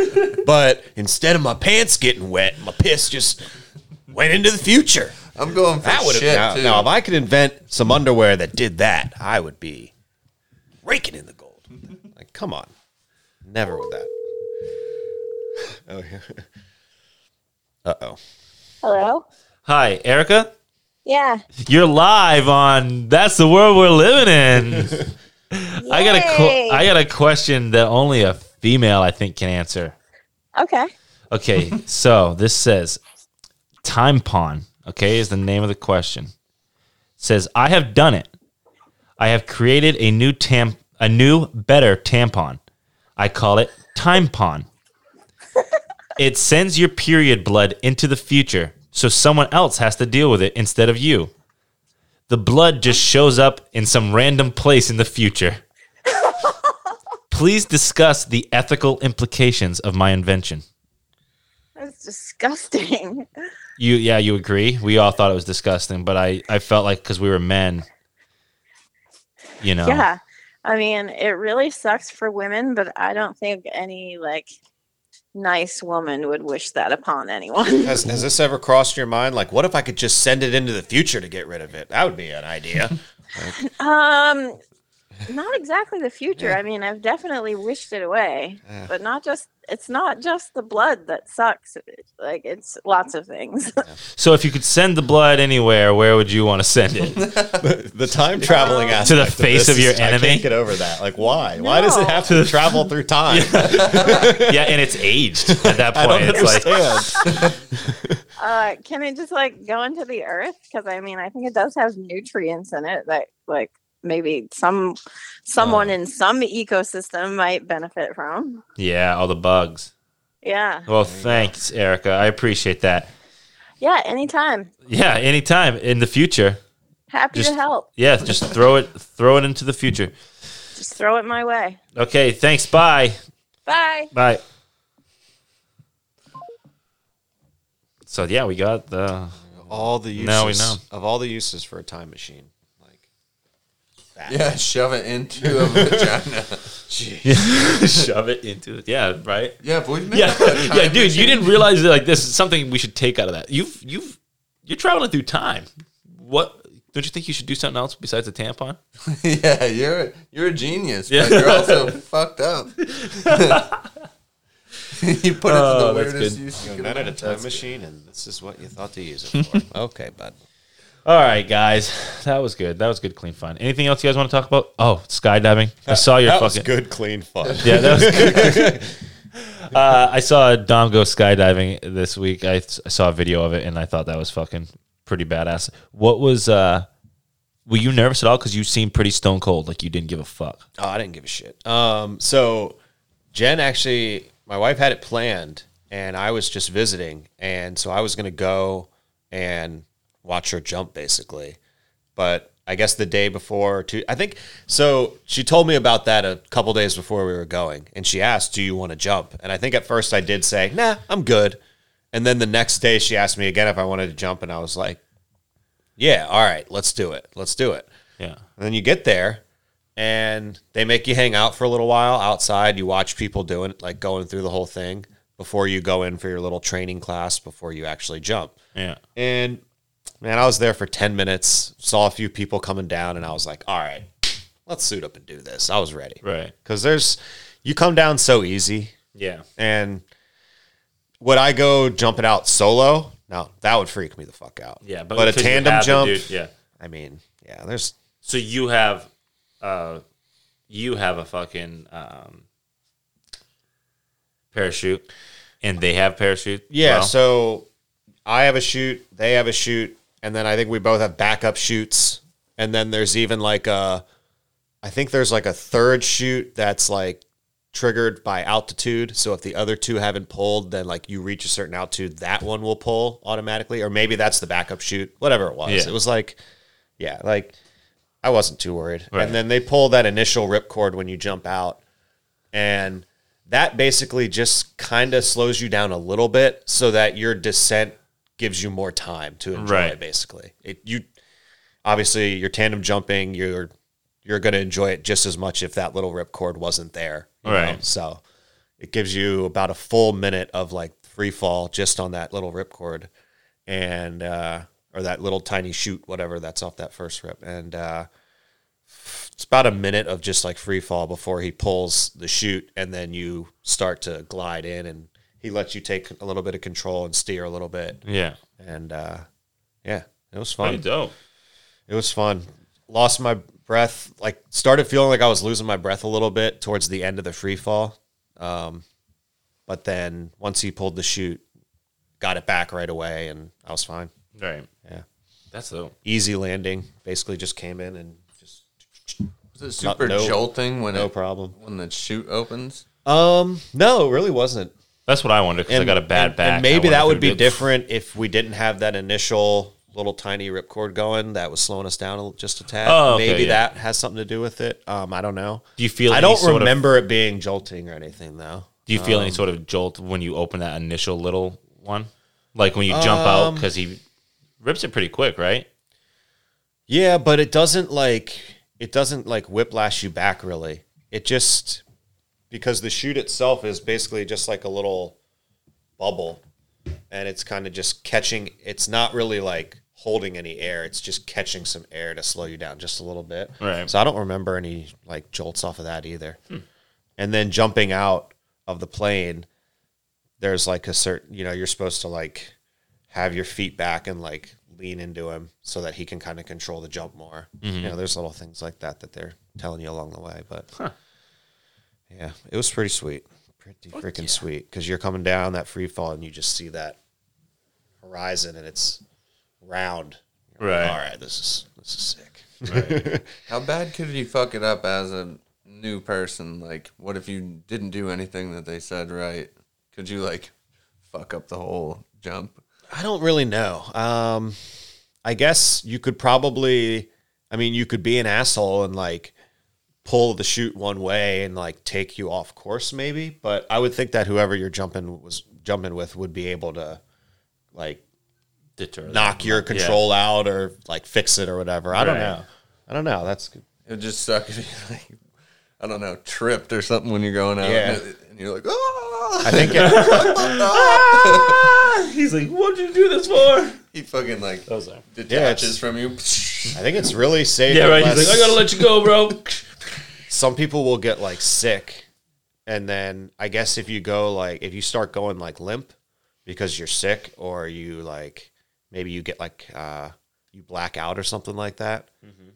but instead of my pants getting wet, my piss just went into the future. I'm going for That would shit have too. now, now. If I could invent some underwear that did that, I would be raking in the gold. Like, come on, never with that. Oh yeah. Uh oh. Hello? Hi, Erica. Yeah. You're live on That's the World We're Living in. I got a qu- I got a question that only a female I think can answer. Okay. Okay, so this says time pawn, okay, is the name of the question. It says I have done it. I have created a new tam a new better tampon. I call it time pawn. it sends your period blood into the future so someone else has to deal with it instead of you. the blood just shows up in some random place in the future. Please discuss the ethical implications of my invention. That's disgusting. You, yeah, you agree. We all thought it was disgusting, but I, I felt like because we were men, you know. Yeah. I mean, it really sucks for women, but I don't think any like nice woman would wish that upon anyone. Has, has this ever crossed your mind? Like, what if I could just send it into the future to get rid of it? That would be an idea. um not exactly the future. I mean, I've definitely wished it away, but not just it's not just the blood that sucks. Like it's lots of things. So if you could send the blood anywhere, where would you want to send it? the time traveling aspect To the of face this of your is- I enemy? can't get over that. Like, why? Why does it have to travel through time? yeah, and it's aged at that I point. don't It's like understand. uh can it just like go into the earth cuz I mean, I think it does have nutrients in it that like maybe some someone oh. in some ecosystem might benefit from. yeah, all the bugs. Yeah. Well, thanks, Erica. I appreciate that. Yeah, anytime. Yeah, anytime in the future. Happy Just- to help. Yeah, just throw it, throw it into the future. Just throw it my way. Okay, thanks. Bye. Bye. Bye. So yeah, we got the all the uses Now we know. of all the uses for a time machine. Like, that. Yeah, shove it into a vagina. Jeez. Shove it into it. Yeah, right. Yeah, but we've Yeah, yeah, dude. You didn't realize that like this is something we should take out of that. You've you've you're traveling through time. What don't you think you should do something else besides a tampon? yeah, you're you're a genius, Yeah. but you're also fucked up. you put it Oh, to the oh, that's weirdest good. use you You could invented a time imagine. machine, and this is what you thought to use it for. okay, bud. All right, guys, that was good. That was good, clean fun. Anything else you guys want to talk about? Oh, skydiving. I saw your That was fucking good, clean fun. yeah. That was good. uh, I saw Dom go skydiving this week. I, s- I saw a video of it, and I thought that was fucking pretty badass. What was? uh Were you nervous at all? Because you seemed pretty stone cold, like you didn't give a fuck. Oh, I didn't give a shit. Um, so Jen actually, my wife had it planned, and I was just visiting, and so I was gonna go and watch her jump, basically. But I guess the day before, to I think so. She told me about that a couple days before we were going, and she asked, "Do you want to jump?" And I think at first I did say, "Nah, I'm good." And then the next day she asked me again if I wanted to jump, and I was like, "Yeah, all right, let's do it. Let's do it." Yeah. And then you get there and they make you hang out for a little while outside. You watch people doing it, like going through the whole thing before you go in for your little training class before you actually jump. Yeah. And man, I was there for 10 minutes, saw a few people coming down, and I was like, all right, let's suit up and do this. I was ready. Right. Because there's, you come down so easy. Yeah. And would I go jumping out solo? No, that would freak me the fuck out. Yeah. But, a tandem jump, dude- yeah. I mean, yeah, there's So you have, uh, you have a fucking um, parachute, and they have parachute. Yeah, well? so I have a chute. they have a chute, and then I think we both have backup chutes. And then there's even like a I think there's like a third chute that's like triggered by altitude. So if the other two haven't pulled, then like you reach a certain altitude, that one will pull automatically. Or maybe that's the backup chute, whatever it was. Yeah. It was like yeah, like I wasn't too worried. Right. And then they pull that initial ripcord when you jump out. And that basically just kind of slows you down a little bit so that your descent gives you more time to enjoy Right. it basically. It you obviously you're tandem jumping, you're you're going to enjoy it just as much if that little ripcord wasn't there. you know? Right. So it gives you about a full minute of like free fall just on that little ripcord and uh or that little tiny chute whatever that's off that first rip and uh it's about a minute of just like free fall before he pulls the chute and then you start to glide in and he lets you take a little bit of control and steer a little bit yeah. and uh yeah it was Pretty fun dope. it was fun lost my breath like started feeling like i was losing my breath a little bit towards the end of the free fall um but then once he pulled the chute got it back right away and i was fine Right. yeah That's dope. easy landing basically just came in and just Was it super no- jolting when no it, problem when the chute opens? um no it really wasn't That's what I wondered because I got a bad and, back. and maybe that would be different if we didn't have that initial little tiny ripcord going that was slowing us down just a tad. Oh, okay, Maybe yeah. that has something to do with it. Um, I don't know. Do you feel? I any don't sort of- remember it being jolting or anything though. do you feel any sort of jolt when you open that initial little one, like when you jump out Um, because he rips it pretty quick, right? Yeah, but it doesn't like it doesn't like whiplash you back really. It just because the chute itself is basically just like a little bubble and it's kind of just catching it's not really like holding any air. It's just catching some air to slow you down just a little bit. Right. So I don't remember any like jolts off of that either. Hmm. And then jumping out of the plane there's like a certain you know, you're supposed to like have your feet back and like lean into him so that he can kind of control the jump more. Mm-hmm. You know, there's little things like that that they're telling you along the way. But yeah, it was pretty sweet, pretty freaking sweet because you're coming down that free fall and you just see that horizon and it's round. You're like, Right. All right, this is this is sick. How bad could you fuck it up as a new person? Like, what if you didn't do anything that they said right? Could you like fuck up the whole jump? I don't really know. Um, I guess you could probably. I mean, you could be an asshole and like pull the chute one way and like take you off course, maybe. But I would think that whoever you're jumping was jumping with would be able to like Deter knock your control out or like fix it or whatever. I don't know. I don't know. That's good. It would just suck if you like, I don't know, tripped or something when you're going out, Yeah. and, and you're like, oh, I think it, ah! He's like, "What'd you do this for?" he fucking like Those are. detaches from you. I think it's really safe. Yeah, right. He's like, "I gotta let you go, bro." some people will get like sick and then i guess if you go like if you start going like limp because you're sick or you like maybe you get like uh you black out or something like that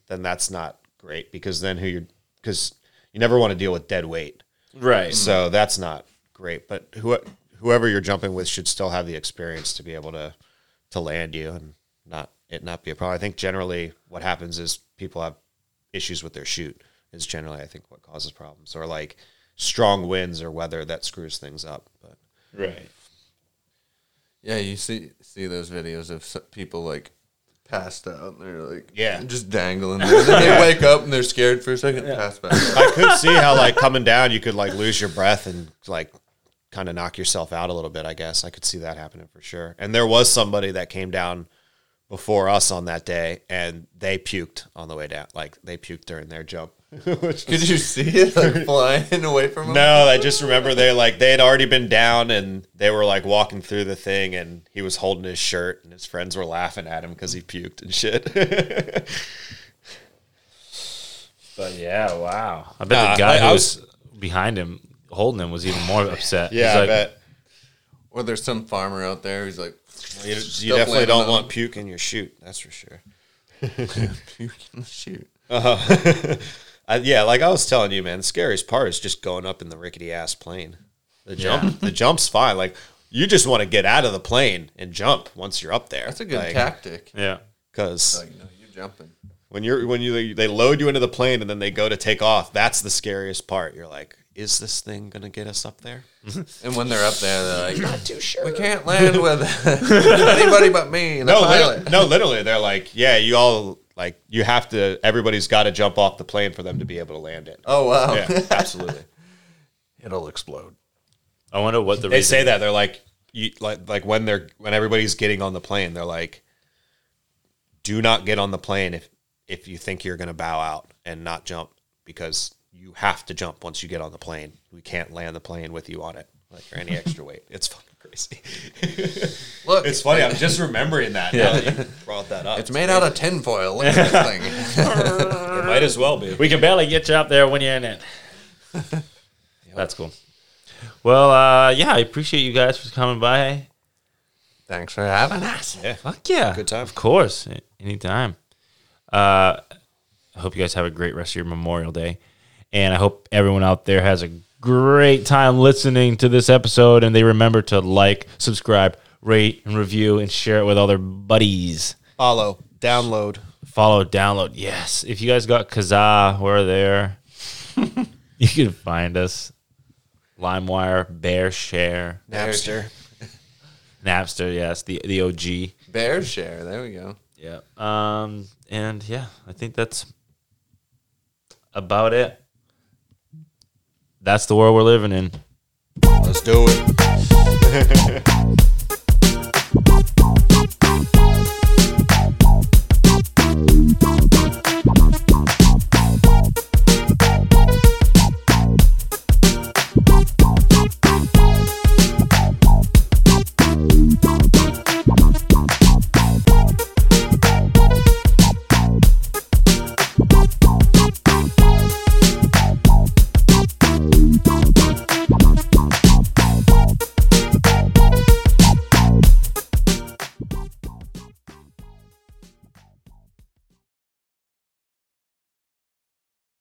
then that's not great because then who you're because you never want to deal with dead weight. Right. so that's not great but who, whoever you're jumping with should still have the experience to be able to to land you and not it not be a problem. I think generally what happens is people have issues with their chute is generally i think what causes problems or like strong winds or weather that screws things up but Right. Yeah, you see see those videos of people like passed out and they're like, Yeah. just dangling there. then they wake up and they're scared for a second, pass back. out. i could see how like coming down you could like lose your breath and like kind of knock yourself out a little bit i guess i could see that happening for sure and there was somebody that came down before us on that day and they puked on the way down like they puked during their jump Could you see it like flying away from them? No, I just remember they like they had already been down and they were like walking through the thing and he was holding his shirt and his friends were laughing at him because he puked and shit. But yeah, wow. I bet Nah, the guy I- who I was behind him holding him was even more upset. yeah, He's I like, bet. Or there's some farmer out there who's like, You, you definitely don't on want puke in your chute. that's for sure. Puke in the uh-huh. chute. I, yeah, like I was telling you, man, the scariest part is just going up in the rickety ass plane. The jump, the jump's fine. Like you just want to get out of the plane and jump once you're up there. That's a good like, tactic. yeah. Because Like, no, you're jumping. when you're when you they load you into the plane and then they go to take off, that's the scariest part. You're like, is this thing gonna get us up there? And when they're up there, they're like, Not too sure. we can't land with anybody but me and the No, pilot. lit- no, literally, they're like, yeah, you all like you have to. Everybody's got to jump off the plane for them to be able to land it. Oh, wow. Yeah, absolutely. It'll explode. I wonder what the they reason. say that they're like you like like when they're when everybody's getting on the plane they're like do not get on the plane if if you think you're going to bow out and not jump because you have to jump once you get on the plane we can't land the plane with you on it like or any extra weight it's fucking crazy Look, it's funny i'm just remembering that now that you brought that up it's made out of tinfoil. Look at this thing. it might as well be We can barely get you up there when you're in it. That's cool. Well, uh, yeah, I appreciate you guys for coming by. Thanks for having us. Yeah. Fuck yeah. Good time. Of course. Anytime. Uh, I hope you guys have a great rest of your Memorial Day. And I hope everyone out there has a great time listening to this episode and they remember to like, subscribe, rate, and review and share it with other buddies. follow download Follow, download. Yes. If you guys got Kazaa, we're there. you can find us. LimeWire, BearShare, napster Napster, yes, the the OG. BearShare. There we go. Yeah. Um. And yeah, I think that's about it. That's the world we're living in. Let's do it.